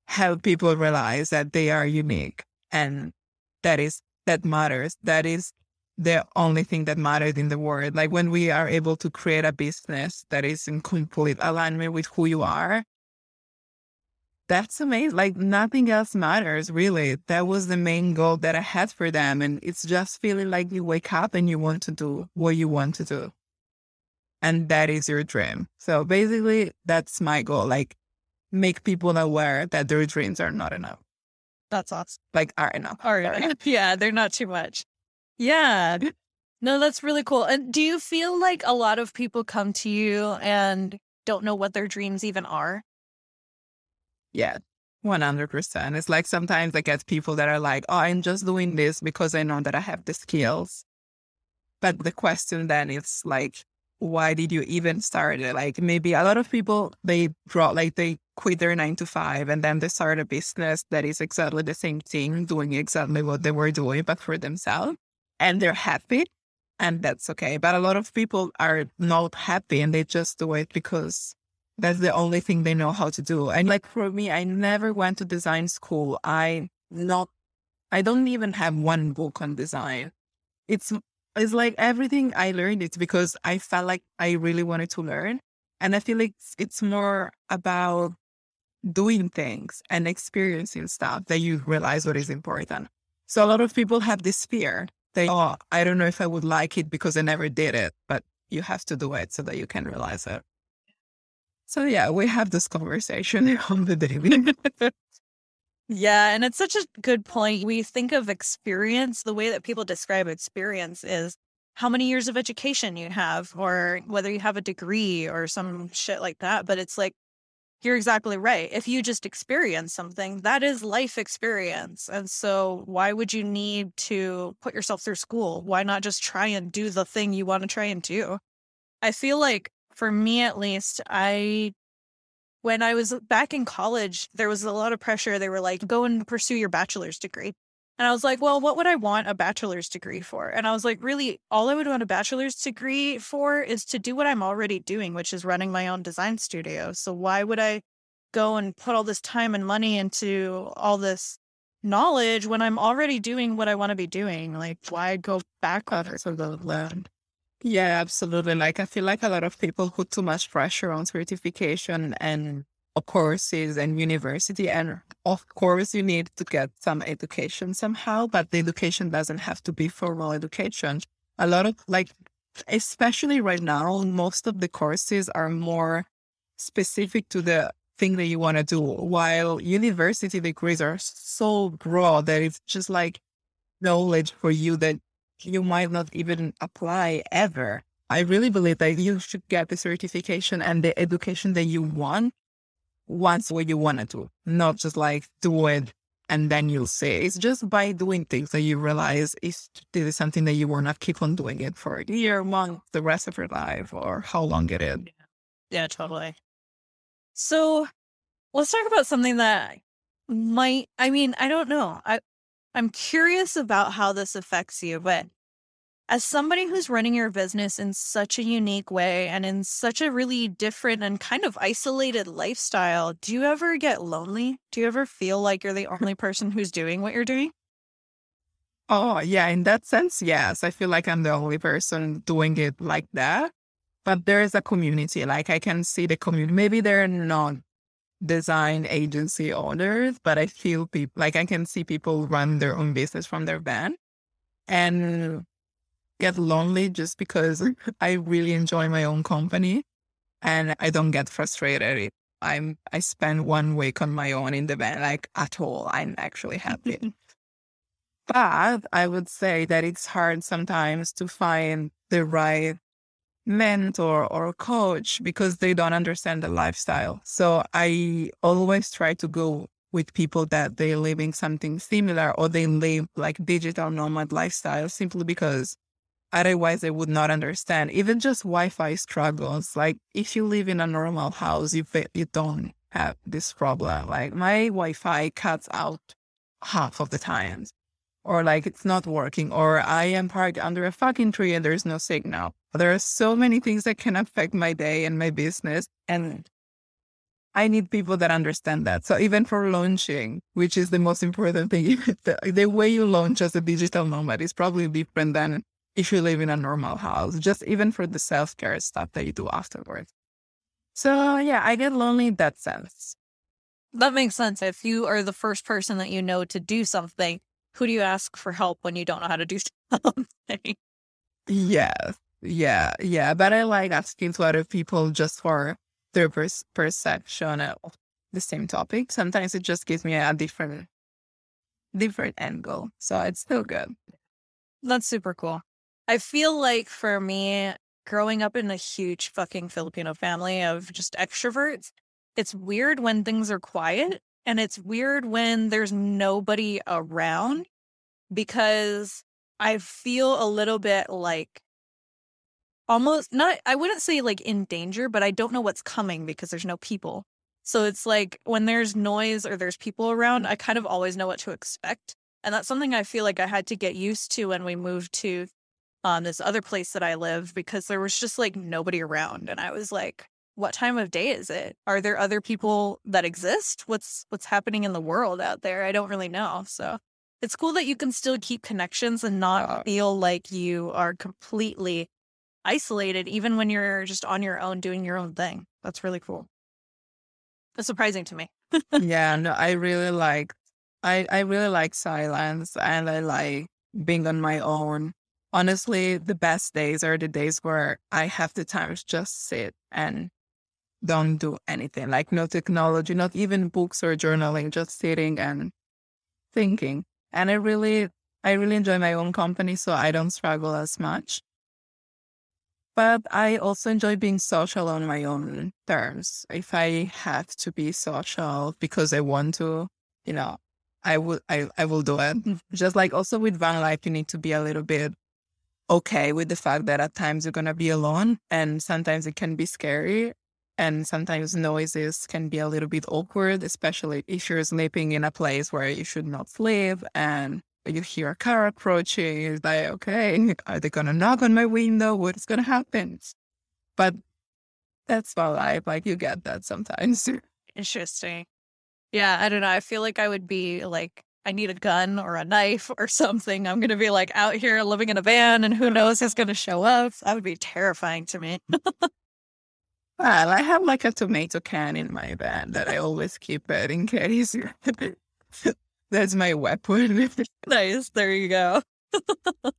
help people realize that they are unique and that is, that matters. That is the only thing that matters in the world. Like when we are able to create a business that is in complete alignment with who you are, that's amazing. Like nothing else matters, really. That was the main goal that I had for them. And it's just feeling like you wake up and you want to do what you want to do. And that is your dream. So basically, that's my goal. Like, make people aware that their dreams are not enough, That's awesome. like, are enough. Sorry. right. Yeah, they're not too much. Yeah. No, that's really cool. And do you feel like a lot of people come to you and don't know what their dreams even are? Yeah, 100%. It's like sometimes I get people that are like, oh, I'm just doing this because I know that I have the skills. But the question then is like, why did you even start it? Like maybe a lot of people, they draw, like they quit their nine to five and then they start a business that is exactly the same thing, doing exactly what they were doing, but for themselves. And they're happy. And that's okay. But a lot of people are not happy and they just do it because that's the only thing they know how to do. And like for me, I never went to design school. I not, I don't even have one book on design. It's it's like everything I learned. It's because I felt like I really wanted to learn, and I feel like it's, more about doing things and experiencing stuff that you realize what is important. So a lot of people have this fear. They, oh, I don't know if I would like it because I never did it, but you have to do it so that you can realize it. So yeah, we have this conversation on the daily. yeah, and it's such a good point. We think of experience, the way that people describe experience is how many years of education you have, or whether you have a degree or some shit like that. But it's like, you're exactly right. If you just experience something, that is life experience. And so, why would you need to put yourself through school? Why not just try and do the thing you want to try and do? I feel like, for me at least, I, when I was uh, back in college, there was a lot of pressure. They were like, go and pursue your bachelor's degree. And I was like, well, what would I want a bachelor's degree for? And I was like, really, all I would want a bachelor's degree for is to do what I'm already doing, which is running my own design studio. So why would I go and put all this time and money into all this knowledge when I'm already doing what I want to be doing? Like, why go backwards? Absolutely. Yeah, absolutely. Like, I feel like a lot of people put too much pressure on certification and courses and university. And of course, you need to get some education somehow, but the education doesn't have to be formal education. A lot of like, especially right now, most of the courses are more specific to the thing that you want to do, while university degrees are so broad that it's just like knowledge for you that you might not even apply ever. I really believe that you should get the certification and the education that you want once what you want to do, not just like do it and then you'll see. It's just by doing things that you realize if this is something that you want to keep on doing it for a year, month, the rest of your life, or how long it is. Yeah, totally. So let's talk about something that might, I mean, I don't know. I, I'm curious about how this affects you, but as somebody who's running your business in such a unique way and in such a really different and kind of isolated lifestyle, do you ever get lonely? Do you ever feel like you're the only person who's doing what you're doing? Oh, yeah. In that sense, yes. I feel like I'm the only person doing it like that. But there is a community. Like I can see the community. Maybe they're not design agency owners, but I feel people like I can see people run their own business from their van. And get lonely just because I really enjoy my own company and I don't get frustrated. I'm I spend one week on my own in the van, like at all. I'm actually happy. but I would say that it's hard sometimes to find the right mentor or coach because they don't understand the lifestyle. So I always try to go with people that they're living something similar or they live like digital nomad lifestyle simply because Otherwise, they would not understand. Even just Wi-Fi struggles. Like if you live in a normal house, you you don't have this problem. Like my Wi-Fi cuts out half of the times, or like it's not working, or I am parked under a fucking tree and there's no signal. There are so many things that can affect my day and my business, and I need people that understand that. So even for launching, which is the most important thing, the, the way you launch as a digital nomad is probably different than if you live in a normal house, just even for the self care stuff that you do afterwards. So, yeah, I get lonely in that sense. That makes sense. If you are the first person that you know to do something, who do you ask for help when you don't know how to do something? Yes. Yeah. Yeah. But I like asking to other people just for their pers- perception of the same topic. Sometimes it just gives me a different, different angle. So it's still good. That's super cool. I feel like for me, growing up in a huge fucking Filipino family of just extroverts, it's weird when things are quiet and it's weird when there's nobody around because I feel a little bit like almost not, I wouldn't say like in danger, but I don't know what's coming because there's no people. So it's like when there's noise or there's people around, I kind of always know what to expect. And that's something I feel like I had to get used to when we moved to um, this other place that I live because there was just like nobody around. And I was like, what time of day is it? Are there other people that exist? What's what's happening in the world out there? I don't really know. So it's cool that you can still keep connections and not feel like you are completely isolated, even when you're just on your own doing your own thing. That's really cool. It's surprising to me. yeah, no, I really like I, I really like silence and I like being on my own honestly, the best days are the days where I have the time to just sit and don't do anything, like no technology, not even books or journaling, just sitting and thinking. And I really, I really enjoy my own company, so I don't struggle as much. But I also enjoy being social on my own terms. If I have to be social because I want to, you know, I will I, I will do it. Just like also with van life, you need to be a little bit okay with the fact that at times you're gonna be alone and sometimes it can be scary and sometimes noises can be a little bit awkward, especially if you're sleeping in a place where you should not sleep and you hear a car approaching. It's like, okay, are they gonna knock on my window? What's gonna happen? But that's my life. Like you get that sometimes. Interesting. Yeah, I don't know. I feel like I would be like, I need a gun or a knife or something. I'm going to be like out here living in a van and who knows who's going to show up. That would be terrifying to me. well, I have like a tomato can in my van that I always keep it in case. That's my weapon. nice. There you go.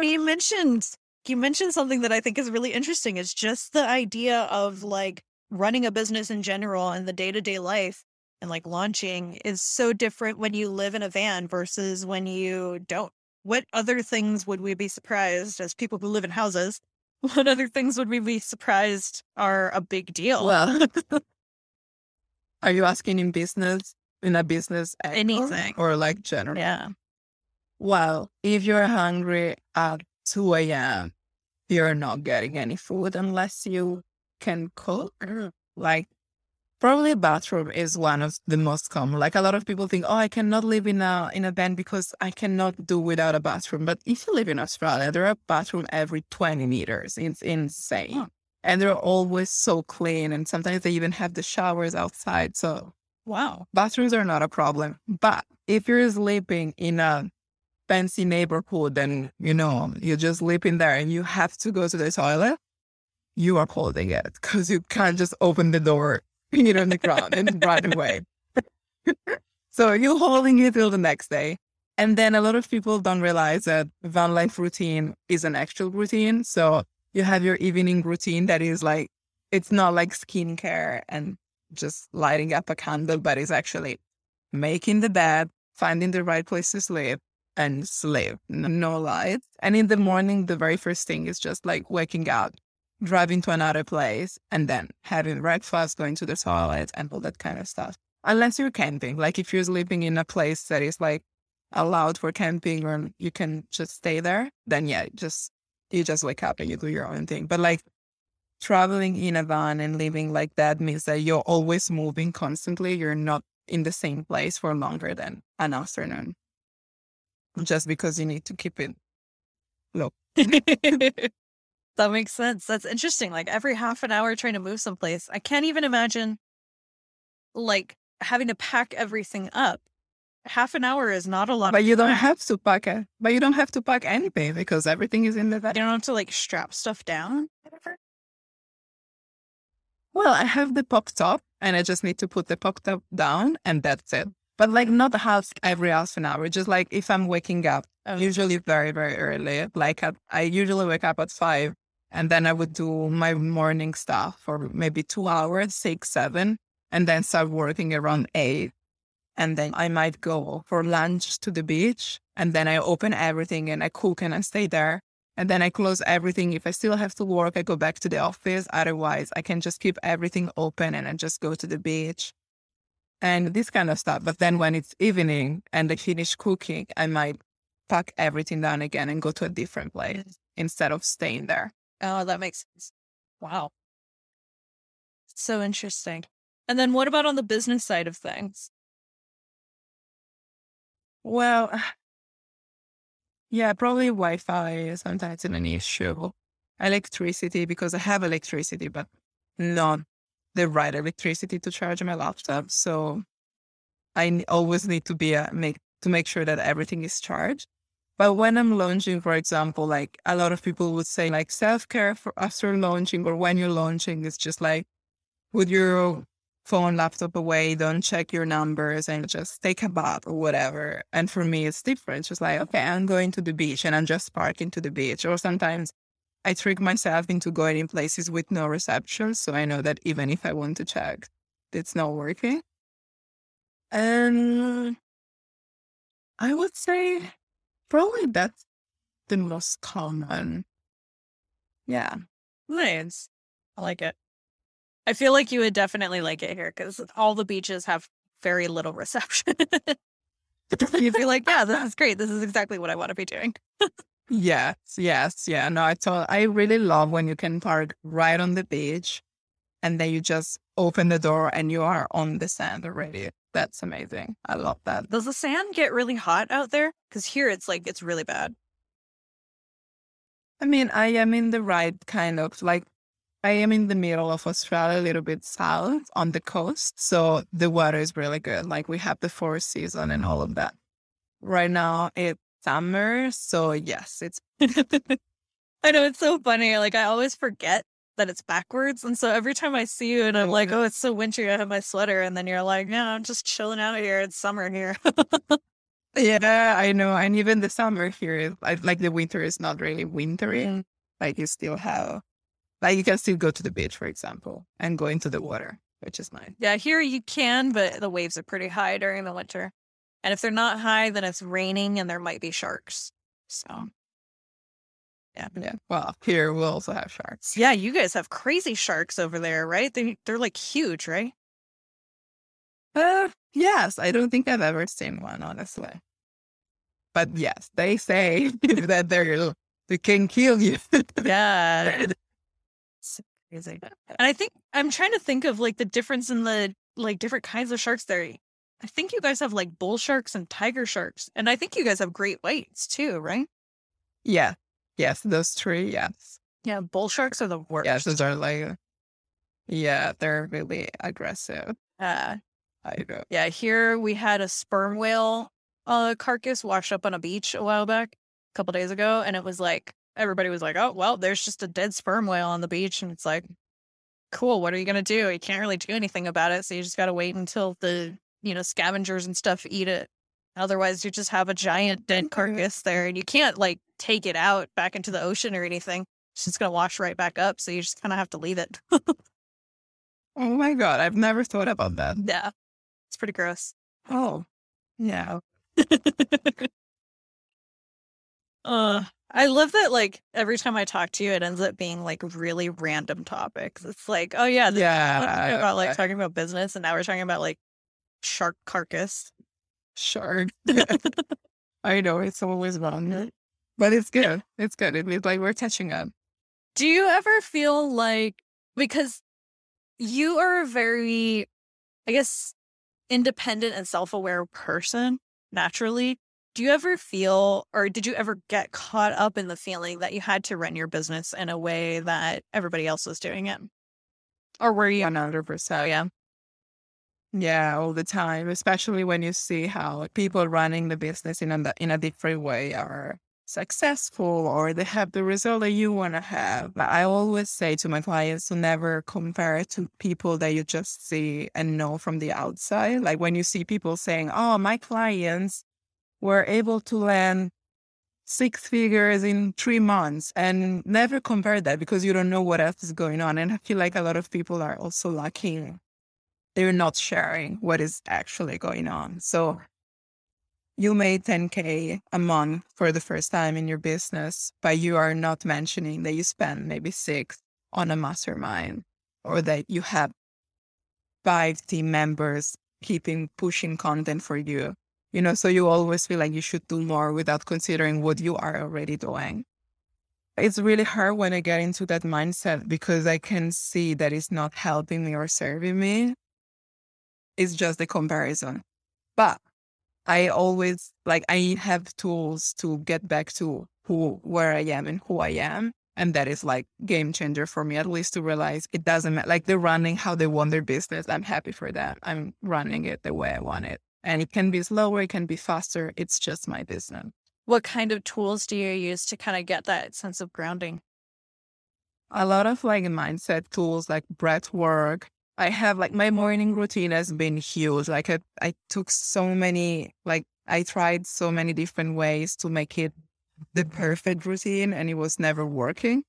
you mentioned you mentioned something that I think is really interesting. It's just the idea of like running a business in general and the day-to-day life and like launching is so different when you live in a van versus when you don't. What other things would we be surprised as people who live in houses? What other things would we be surprised are a big deal? Well, are you asking in business, in a business anything or like general? Yeah. Well, if you're hungry at 2 a.m., you're not getting any food unless you can cook. Like Probably a bathroom is one of the most common. Like a lot of people think, oh, I cannot live in a in a van because I cannot do without a bathroom. But if you live in Australia, there are bathrooms every 20 meters. It's insane. And they're always so clean. And sometimes they even have the showers outside. So wow. Bathrooms are not a problem. But if you're sleeping in a fancy neighborhood and you know you just sleep in there and you have to go to the toilet, you are holding it because you can't just open the door it on the ground and run away. so you're holding it till the next day. And then a lot of people don't realize that van life routine is an actual routine. So you have your evening routine that is like, it's not like skincare and just lighting up a candle, but it's actually making the bed, finding the right place to sleep, and sleep. No lights. And in the morning, the very first thing is just like waking up, driving to another place and then having breakfast, going to the toilet and all that kind of stuff. Unless you're camping, like if you're sleeping in a place that is like allowed for camping or you can just stay there, then yeah, just you just wake up and you do your own thing. But like traveling in a van and living like that means that you're always moving constantly. You're not in the same place for longer than an afternoon. Just because you need to keep it low. That makes sense. That's interesting. Like every half an hour trying to move someplace. I can't even imagine like having to pack everything up. Half an hour is not a lot. But you don't have to pack it. But you don't have to pack anything because everything is in the bag. You don't have to like strap stuff down. Well, I have the pop top and I just need to put the pop top down and that's it. But like not half every half an hour. Just like if I'm waking up, oh. usually very, very early. Like at, I usually wake up at five and then I would do my morning stuff for maybe two hours, six, seven, and then start working around eight. And then I might go for lunch to the beach. And then I open everything and I cook and I stay there. And then I close everything. If I still have to work, I go back to the office. Otherwise, I can just keep everything open and I just go to the beach and this kind of stuff. But then when it's evening and I finish cooking, I might pack everything down again and go to a different place mm. instead of staying there. Oh, that makes sense. Wow. So interesting. And then what about on the business side of things? Well, yeah, probably Wi Fi sometimes an issue. Electricity, because I have electricity, but not the right electricity to charge my laptop. So I always need to be a, make to make sure that everything is charged. But when I'm launching, for example, like a lot of people would say like self-care for after launching or when you're launching, it's just like put your phone, laptop away, don't check your numbers and just take a bath or whatever. And for me, it's different. It's just like, okay, I'm going to the beach and I'm just parking to the beach. Or sometimes I trick myself into going in places with no reception. So I know that even if I want to check, it's not working. And I would say probably that's the most common. Yeah. Nice. I like it. I feel like you would definitely like it here because all the beaches have very little reception. You'd be like, yeah, this is great. This is exactly what I want to be doing. Yes, yes, yeah. No, I told I really love when you can park right on the beach and then you just open the door and you are on the sand already. That's amazing. I love that. Does the sand get really hot out there? Because here it's like it's really bad. I mean, I am in the right kind of like I am in the middle of Australia, a little bit south on the coast. So the water is really good. Like we have the four season and all of that. Right now it's summer. So yes, it's I know it's so funny. Like I always forget that it's backwards. And so every time I see you and I'm like, oh, it's so wintry, I have my sweater. And then you're like, no, I'm just chilling out here. It's summer here. yeah, I know. And even the summer here, like, like the winter is not really wintry. Mm. Like you still have, like you can still go to the beach, for example, and go into the water, which is nice. Yeah, here you can, but the waves are pretty high during the winter. And if they're not high, then it's raining and there might be sharks. So, yeah. Yeah. Well, here we also have sharks. Yeah, you guys have crazy sharks over there, right? They, they're like huge, right? Uh, yes, I don't think I've ever seen one, honestly. But yes, they say that they're they can kill you. Yeah. So crazy. And I think I'm trying to think of like the difference in the like different kinds of sharks there. I think you guys have like bull sharks and tiger sharks. And I think you guys have great whites too, right? yeah. Yes, those three, yes. Yeah, bull sharks are the worst. Yes, those are like yeah, they're really aggressive. Uh, I know. yeah, here we had a sperm whale uh, carcass washed up on a beach a while back, a couple days ago. And it was like, everybody was like, oh, well, there's just a dead sperm whale on the beach. And it's like, cool, what are you going to do? You can't really do anything about it. So you just got to wait until the, you know, scavengers and stuff eat it. Otherwise, you just have a giant dead carcass there and you can't like take it out back into the ocean or anything. It's just going to wash right back up. So you just kind of have to leave it. Oh my god, I've never thought about that. yeah. It's pretty gross. Oh. Yeah. uh, I love that, like, every time I talk to you, it ends up being like really random topics. It's like, oh, yeah, this Yeah. about like talking about business, and now we're talking about like shark carcass. Sure. I know it's always wrong. Mm-hmm. But it's good. It's good. It means like we're catching up. Do you ever feel like because you are a very, I guess, independent and self aware person naturally? Do you ever feel, or did you ever get caught up in the feeling that you had to run your business in a way that everybody else was doing it? Or were you? One hundred Oh, percent. yeah. Yeah, all the time. Especially when you see how people running the business in a in a different way are successful or they have the result that you want to have. I always say to my clients to never compare to people that you just see and know from the outside. Like when you see people saying, "Oh, my clients were able to land six figures in three months," and never compare that because you don't know what else is going on. And I feel like a lot of people are also lacking they're not sharing what is actually going on. So you made 10K a month for the first time in your business, but you are not mentioning that you spend maybe six on a mastermind or that you have five team members keeping pushing content for you. You know, so you always feel like you should do more without considering what you are already doing. It's really hard when I get into that mindset because I can see that it's not helping me or serving me it's just the comparison. But I always like I have tools to get back to who where I am and who I am. And that is like game changer for me, at least to realize it doesn't matter. Like they're running how they want their business. I'm happy for that. I'm running it the way I want it. And it can be slower, it can be faster. It's just my business. What kind of tools do you use to kind of get that sense of grounding? A lot of like mindset tools like breath work, I have like my morning routine has been huge. Like I, I took so many, like I tried so many different ways to make it the perfect routine and it was never working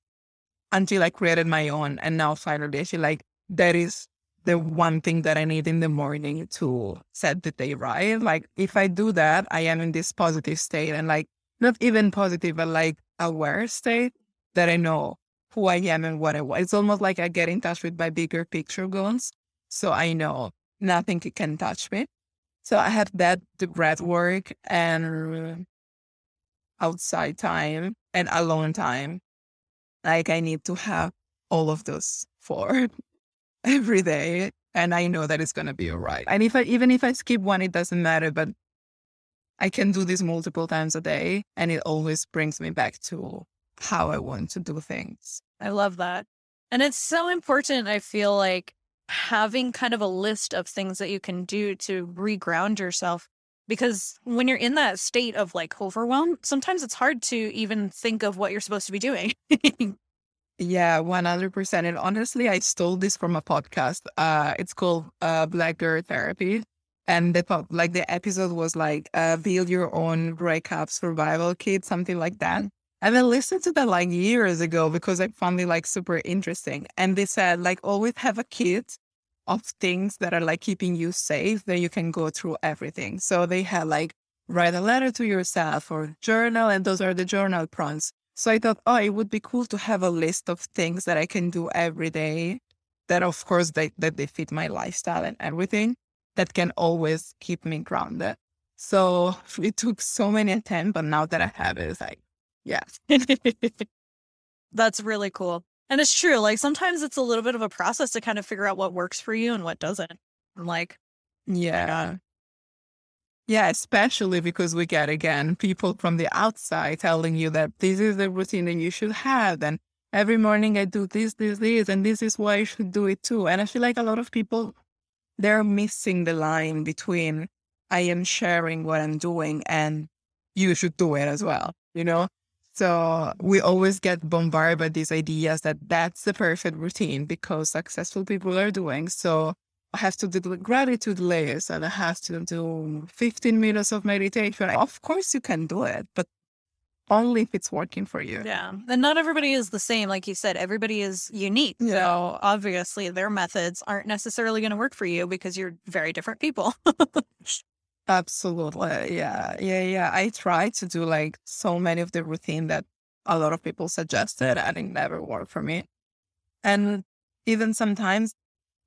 until I created my own. And now finally I feel like that is the one thing that I need in the morning to set the day right. Like if I do that, I am in this positive state and like not even positive, but like aware state that I know who I am and what I want. It's almost like I get in touch with my bigger picture goals. So I know nothing can touch me. So I have that, the breath work and outside time and alone time. Like I need to have all of those four every day. And I know that it's to be all right. And if I, even if I skip one, it doesn't matter, but I can do this multiple times a day and it always brings me back to how I want to do things. I love that. And it's so important, I feel like having kind of a list of things that you can do to reground yourself. Because when you're in that state of like overwhelm, sometimes it's hard to even think of what you're supposed to be doing. yeah, 100%. And honestly, I stole this from a podcast. Uh, it's called uh, Black Girl Therapy. And the like the episode was like uh, build your own breakup survival kit, something like that. And I listened to that like years ago because I found it like super interesting. And they said like always have a kit of things that are like keeping you safe that you can go through everything. So they had like write a letter to yourself or journal, and those are the journal prompts. So I thought, oh, it would be cool to have a list of things that I can do every day that of course they, that they fit my lifestyle and everything that can always keep me grounded. So it took so many attempts, but now that I have it, it's like, yes. That's really cool. And it's true. Like sometimes it's a little bit of a process to kind of figure out what works for you and what doesn't. And like, yeah. Yeah, especially because we get again people from the outside telling you that this is the routine that you should have. And every morning I do this, this, this, and this is why I should do it too. And I feel like a lot of people they're missing the line between I am sharing what I'm doing and you should do it as well, you know? So we always get bombarded by these ideas that that's the perfect routine because successful people are doing. So I have to do the gratitude layers and I have to do 15 minutes of meditation. Of course you can do it, but only if it's working for you. Yeah. And not everybody is the same. Like you said, everybody is unique. Yeah. So obviously their methods aren't necessarily going to work for you because you're very different people. Absolutely. Yeah. Yeah. Yeah. I try to do like so many of the routine that a lot of people suggested and it never worked for me. And even sometimes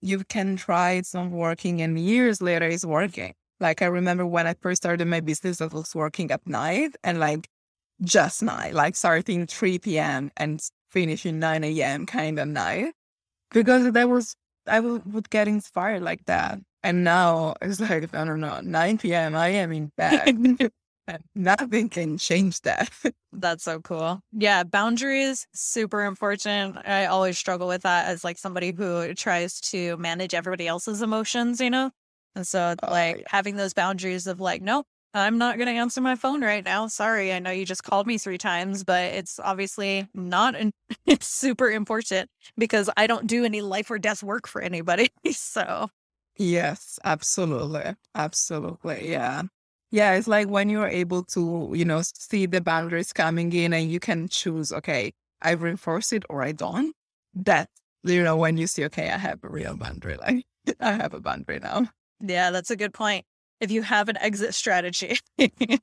you can try it's not working and years later it's working. Like I remember when I first started my business, I was working at night and like just night, like starting 3 p.m. and finishing 9 a.m. kind of night. Because that was, I would get inspired like that. And now it's like, I don't know, 9 p.m., I am in bed. Nothing can change that. That's so cool. Yeah, boundaries super important. I always struggle with that as like somebody who tries to manage everybody else's emotions, you know? And so oh, like yeah. having those boundaries of like, nope, I'm not going to answer my phone right now. Sorry. I know you just called me three times, but it's obviously not in- it's super important because I don't do any life or death work for anybody. so, yes, absolutely. Absolutely. Yeah. Yeah. It's like when you're able to, you know, see the boundaries coming in and you can choose, okay, I reinforce it or I don't. That, you know, when you see, okay, I have a real boundary, like I have a boundary now. Yeah, that's a good point if you have an exit strategy. yeah,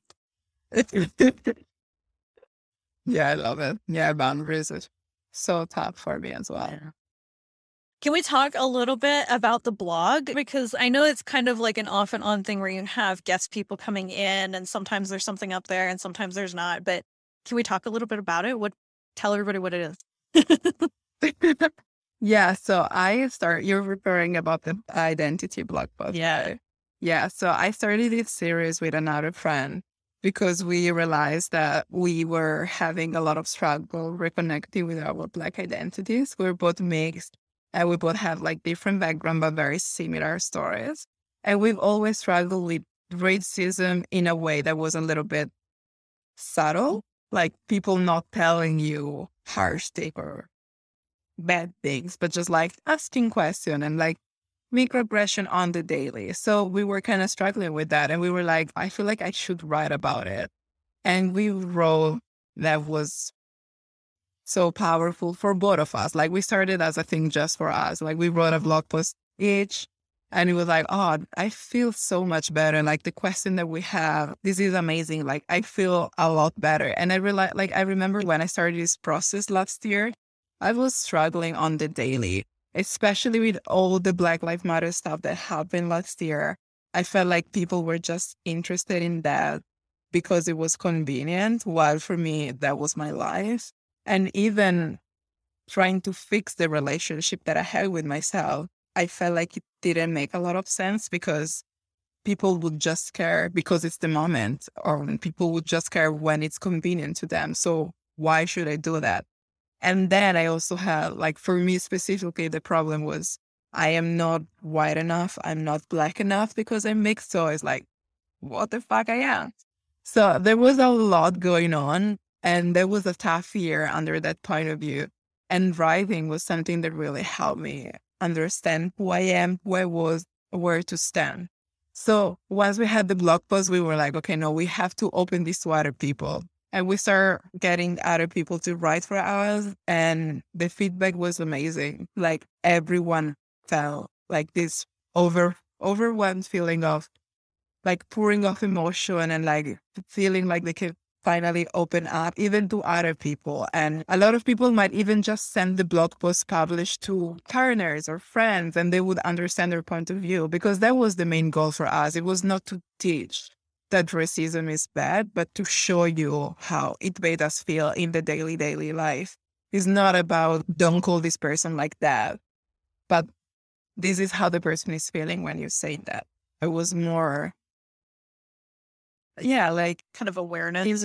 I love it. Yeah, boundaries is so tough for me as well. Can we talk a little bit about the blog? Because I know it's kind of like an off and on thing where you have guest people coming in and sometimes there's something up there and sometimes there's not. But can we talk a little bit about it? What tell everybody what it is? yeah, so I start you're referring about the identity blog post. Yeah. Right? Yeah. So I started this series with another friend because we realized that we were having a lot of struggle reconnecting with our Black identities. We are both mixed and we both have like different background, but very similar stories. And we've always struggled with racism in a way that was a little bit subtle, like people not telling you harsh things or bad things, but just like asking question and like microaggression on the daily. So we were kind of struggling with that. And we were like, I feel like I should write about it. And we wrote that was so powerful for both of us. Like we started as a thing just for us. Like we wrote a blog post each and it was like, oh, I feel so much better. Like the question that we have, this is amazing. Like I feel a lot better. And I realized, like, I remember when I started this process last year, I was struggling on the daily, especially with all the Black Lives Matter stuff that happened last year. I felt like people were just interested in that because it was convenient, while for me, that was my life. And even trying to fix the relationship that I had with myself I felt like it didn't make a lot of sense because people would just care because it's the moment, or people would just care when it's convenient to them. So why should I do that? And then I also had, like, for me specifically, the problem was I am not white enough. I'm not black enough because I'm mixed. So it's like, what the fuck I am. So there was a lot going on. And there was a tough year under that point of view. And writing was something that really helped me understand who I am, who I was, where to stand. So once we had the blog post, we were like, okay, no, we have to open this to other people. And we started getting other people to write for us. And the feedback was amazing. Like everyone felt like this over overwhelmed feeling of like pouring of emotion and like feeling like they can finally open up even to other people. And a lot of people might even just send the blog post published to partners or friends and they would understand their point of view because that was the main goal for us. It was not to teach that racism is bad, but to show you how it made us feel in the daily, daily life. It's not about don't call this person like that, but this is how the person is feeling when you say that. It was more yeah, like kind of awareness.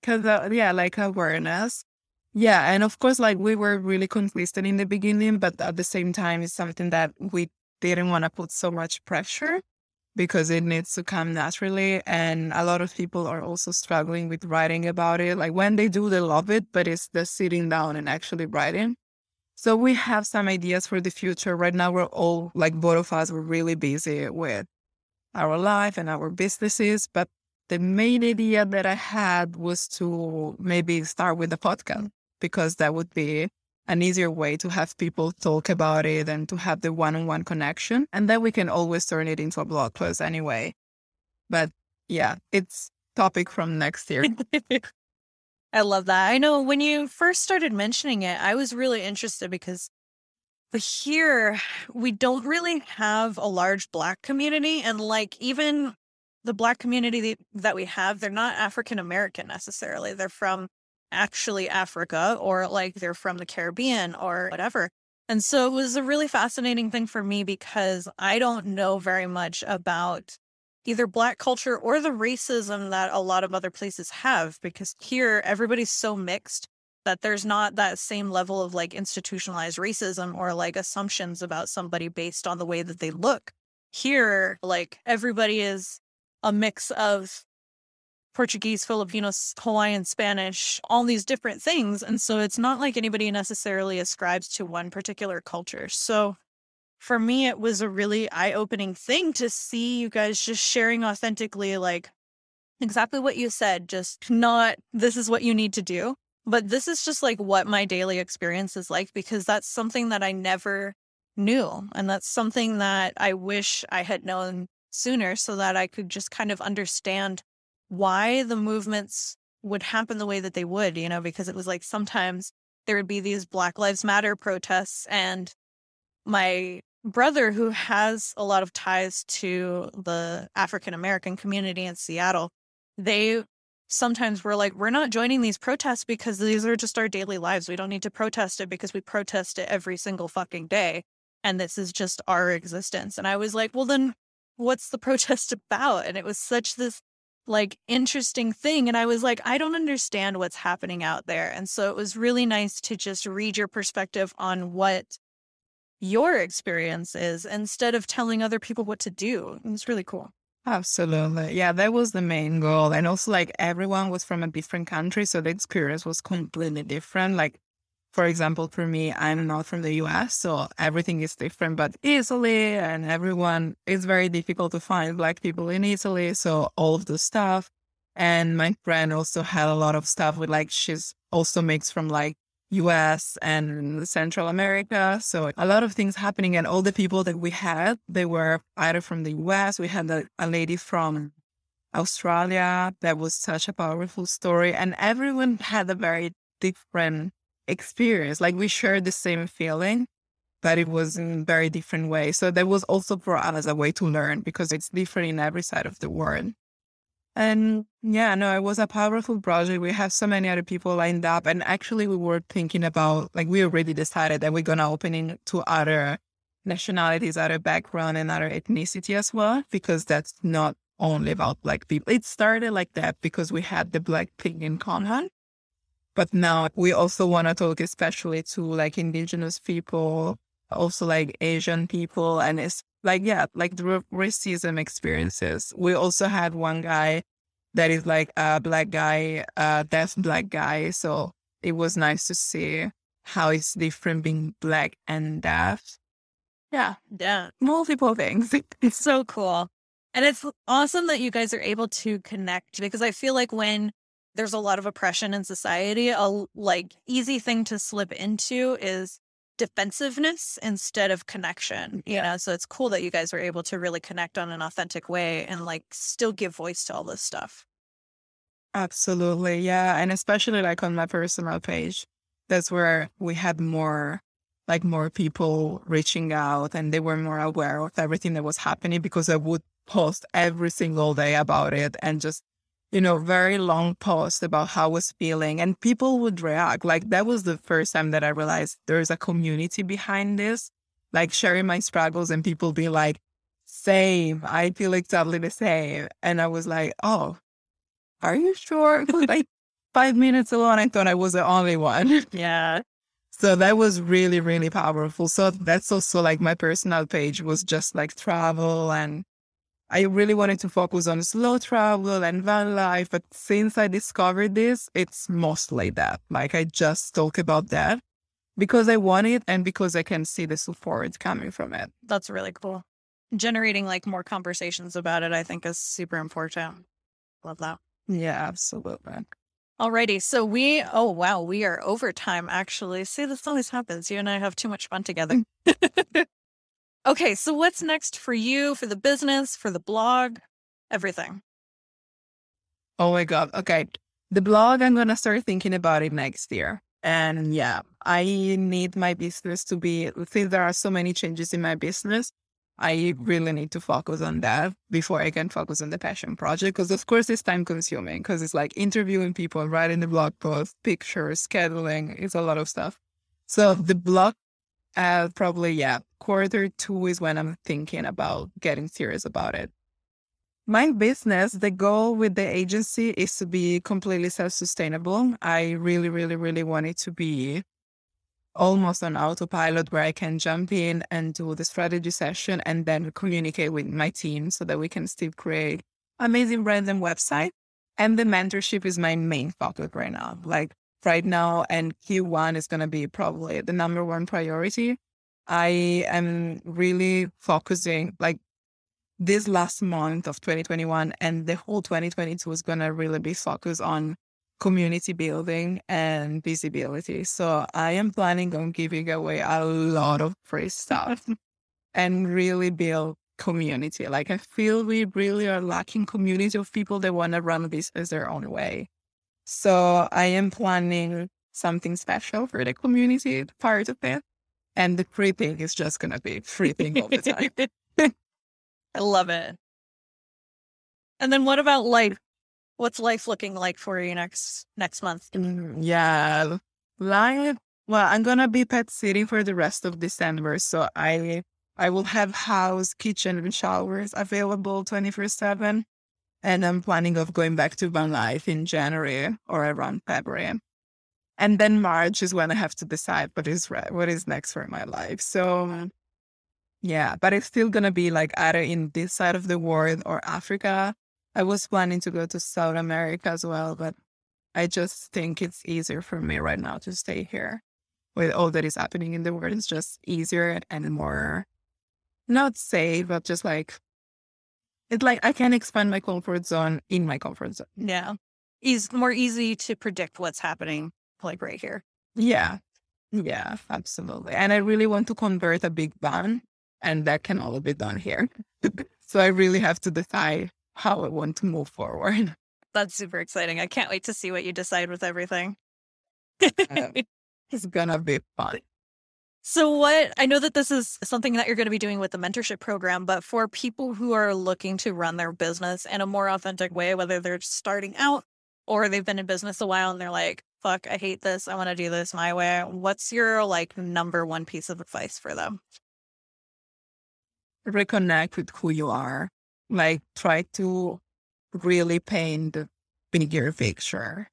Because, uh, yeah, like awareness. Yeah. And of course, like we were really consistent in the beginning, but at the same time, it's something that we didn't want to put so much pressure because it needs to come naturally. And a lot of people are also struggling with writing about it. Like when they do, they love it, but it's the sitting down and actually writing. So we have some ideas for the future. Right now, we're all like both of us, we're really busy with our life and our businesses. But the main idea that I had was to maybe start with a podcast because that would be an easier way to have people talk about it and to have the one on one connection. And then we can always turn it into a blog post anyway. But yeah, it's topic from next year. I love that. I know when you first started mentioning it, I was really interested because here, we don't really have a large Black community. And like, even the Black community that we have, they're not African American necessarily. They're from actually Africa or like they're from the Caribbean or whatever. And so it was a really fascinating thing for me because I don't know very much about either Black culture or the racism that a lot of other places have because here everybody's so mixed that there's not that same level of like institutionalized racism or like assumptions about somebody based on the way that they look. Here, like everybody is a mix of Portuguese, Filipino, Hawaiian, Spanish, all these different things. And so it's not like anybody necessarily ascribes to one particular culture. So for me, it was a really eye opening thing to see you guys just sharing authentically, like exactly what you said, just not this is what you need to do, but this is just like what my daily experience is like because that's something that I never knew. And that's something that I wish I had known sooner so that I could just kind of understand why the movements would happen the way that they would, you know, because it was like sometimes there would be these Black Lives Matter protests and my brother who has a lot of ties to the African American community in Seattle, they sometimes we're like, we're not joining these protests because these are just our daily lives. We don't need to protest it because we protest it every single fucking day. And this is just our existence. And I was like, well, then what's the protest about? And it was such this like interesting thing. And I was like, I don't understand what's happening out there. And so it was really nice to just read your perspective on what your experience is instead of telling other people what to do. It was really cool. Absolutely. Yeah, that was the main goal. And also, like, everyone was from a different country. So the experience was completely different. Like, for example, for me, I'm not from the US, so everything is different. But Italy and everyone, it's very difficult to find Black people in Italy. So all of the stuff. And my friend also had a lot of stuff with like, she's also mixed from like US and Central America. So a lot of things happening. And all the people that we had, they were either from the US. We had a, a lady from Australia. That was such a powerful story. And everyone had a very different experience. Like we shared the same feeling, but it was in very different way. So that was also for us a way to learn because it's different in every side of the world. And yeah, no, it was a powerful project. We have so many other people lined up. And actually we were thinking about like we already decided that we're gonna open it to other nationalities, other background and other ethnicity as well, because that's not only about black people. It started like that because we had the black thing in common. But now we also want to talk especially to like indigenous people, also like Asian people. And it's like, yeah, like the racism experiences. We also had one guy that is like a black guy, a deaf black guy. So it was nice to see how it's different being black and deaf. Yeah. Yeah. Multiple things. It's so cool. And it's awesome that you guys are able to connect because I feel like when there's a lot of oppression in society. A like easy thing to slip into is defensiveness instead of connection. You know, so it's cool that you guys were able to really connect on an authentic way and like still give voice to all this stuff. Absolutely. Yeah. And especially like on my personal page, that's where we had more like more people reaching out and they were more aware of everything that was happening because I would post every single day about it and just you know, very long post about how I was feeling and people would react. Like that was the first time that I realized there's a community behind this, like sharing my struggles and people be like, same, I feel exactly the same. And I was like, oh, are you sure? like five minutes alone, I thought I was the only one. Yeah. So that was really, really powerful. So that's also like my personal page was just like travel and I really wanted to focus on slow travel and van life, but since I discovered this, it's mostly that. Like I just talk about that because I want it and because I can see the support coming from it. That's really cool. Generating like more conversations about it, I think is super important. Love that. Yeah, absolutely. Alrighty. So we, oh wow, we are over time actually. See, this always happens. You and I have too much fun together. Okay, so what's next for you, for the business, for the blog, everything? Oh my God. Okay. The blog, I'm going to start thinking about it next year. And yeah, I need my business to be, since there are so many changes in my business, I really need to focus on that before I can focus on the passion project. Because, of course, it's time consuming because it's like interviewing people, writing the blog post, pictures, scheduling. It's a lot of stuff. So the blog uh, probably, yeah, quarter two is when I'm thinking about getting serious about it. My business, the goal with the agency is to be completely self sustainable. I really, really, really want it to be almost on autopilot where I can jump in and do the strategy session and then communicate with my team so that we can still create amazing brands and website. And the mentorship is my main focus right now. Like right now, and Q1 is going to be probably the number one priority. I am really focusing like this last month of 2021 and the whole 2022 is going to really be focused on community building and visibility. So I am planning on giving away a lot of free stuff and really build community. Like I feel we really are lacking community of people that want to run as their own way. So I am planning something special for the community part of it. And the creeping is just going to be creeping all the time. I love it. And then what about life? What's life looking like for you next next month? Mm, yeah, life. Well, I'm gonna be pet sitting for the rest of December, so I I will have house, kitchen, and showers available twenty four seven. And I'm planning of going back to van life in January or around February. And then March is when I have to decide what is what is next for my life. So uh-huh. yeah, but it's still gonna be like either in this side of the world or Africa. I was planning to go to South America as well, but I just think it's easier for me right now to stay here. with all that is happening in the world. It's just easier and more not safe, but just like it's like I can expand my comfort zone in my comfort zone. Yeah. Is more easy to predict what's happening like right here. Yeah. Yeah, absolutely. And I really want to convert a big bang, and that can all be done here. so I really have to decide how I want to move forward. That's super exciting. I can't wait to see what you decide with everything. Um, it's gonna be fun. So, what I know that this is something that you're going to be doing with the mentorship program, but for people who are looking to run their business in a more authentic way, whether they're starting out or they've been in business a while and they're like, fuck, I hate this. I want to do this my way. What's your like number one piece of advice for them? Reconnect with who you are. Like, try to really paint the bigger picture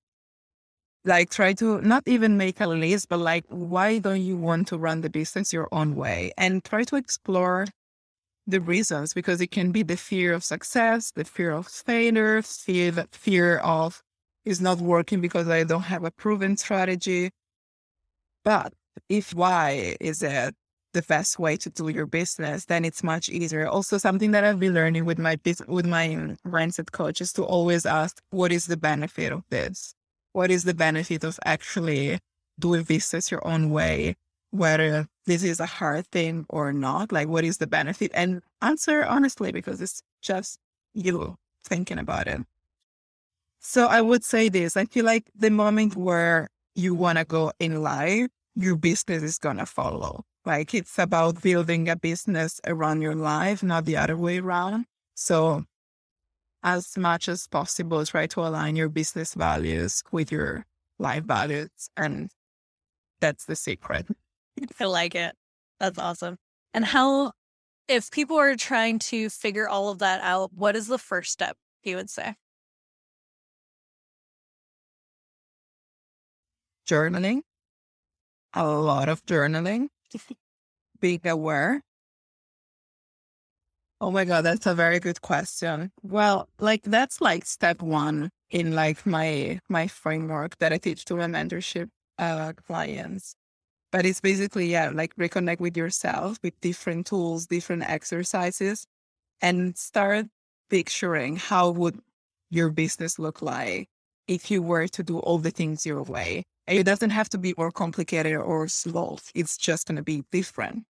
like try to not even make a list, but like, why don't you want to run the business your own way? And try to explore the reasons because it can be the fear of success, the fear of failure, fear, fear of is not working because I don't have a proven strategy. But if why is it the best way to do your business, then it's much easier. Also, something that I've been learning with my with my mindset coach is to always ask, what is the benefit of this? what is the benefit of actually doing business your own way, whether this is a hard thing or not? Like, what is the benefit? And answer honestly, because it's just you thinking about it. So I would say this I feel like the moment where you want to go in life, your business is going to follow. Like, it's about building a business around your life, not the other way around. So as much as possible, try to align your business values with your life values. And that's the secret. I like it. That's awesome. And how, if people are trying to figure all of that out, what is the first step you would say? Journaling, a lot of journaling, being aware Oh my God, that's a very good question. Well, like that's like step one in like my my framework that I teach to my mentorship uh, clients. But it's basically yeah, like reconnect with yourself with different tools, different exercises, and start picturing how would your business look like if you were to do all the things your way. It doesn't have to be more complicated or slow. It's just going to be different.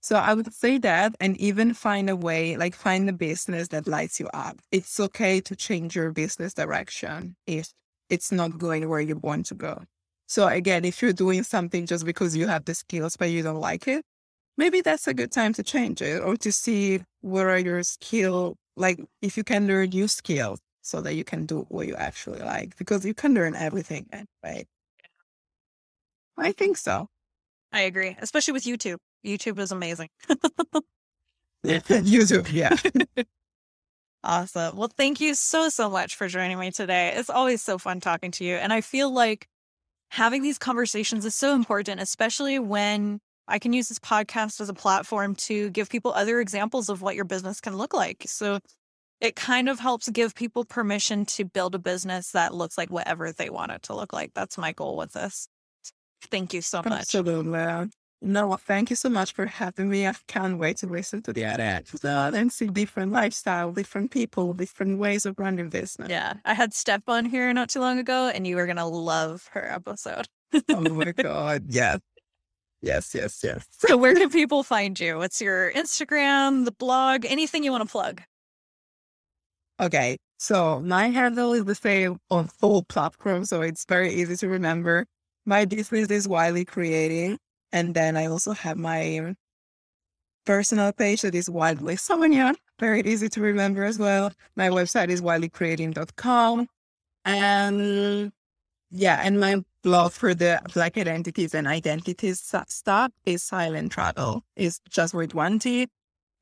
So I would say that and even find a way, like find a business that lights you up. It's okay to change your business direction if it's not going where you want to go. So again, if you're doing something just because you have the skills but you don't like it, maybe that's a good time to change it or to see what are your skill, like if you can learn new skills so that you can do what you actually like because you can learn everything, right? I think so. I agree, especially with YouTube. YouTube is amazing. YouTube, yeah. awesome. Well, thank you so, so much for joining me today. It's always so fun talking to you. And I feel like having these conversations is so important, especially when I can use this podcast as a platform to give people other examples of what your business can look like. So it kind of helps give people permission to build a business that looks like whatever they want it to look like. That's my goal with this. Thank you so much. Absolutely. Uh, no, thank you so much for having me. I can't wait to listen to the other uh, episode and see different lifestyle, different people, different ways of running business. Yeah. I had Steph on here not too long ago, and you were going to love her episode. oh my God. Yes. Yes, yes, yes. So, where can people find you? What's your Instagram, the blog, anything you want to plug? Okay. So, my handle is the same on all platforms. So, it's very easy to remember. My business is Wildly Creating. And then I also have my personal page that is Wildly Sonia. Very easy to remember as well. My website is wildlycreating.com. And yeah, and my blog for the Black identities and identities stuff is Silent Travel. It's just with one T.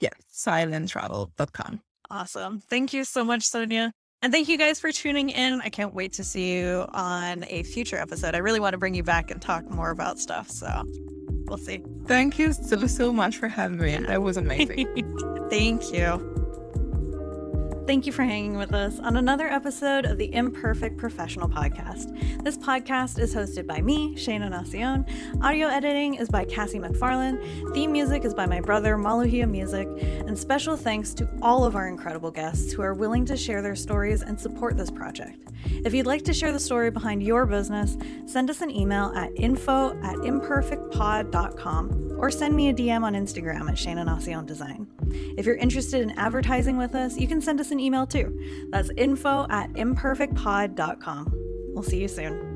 Yeah, silenttravel.com. Awesome. Thank you so much, Sonia. And thank you guys for tuning in. I can't wait to see you on a future episode. I really want to bring you back and talk more about stuff. So we'll see. Thank you so, so much for having me. That was amazing. thank you. Thank you for hanging with us on another episode of the Imperfect Professional Podcast. This podcast is hosted by me, Shaina Nacion. Audio editing is by Cassie McFarland. Theme music is by my brother, Maluhia Music. And special thanks to all of our incredible guests who are willing to share their stories and support this project. If you'd like to share the story behind your business, send us an email at info at imperfectpod.com or send me a DM on Instagram at Shaina Nacion Design. If you're interested in advertising with us, you can send us an email too. That's info at imperfectpod.com. We'll see you soon.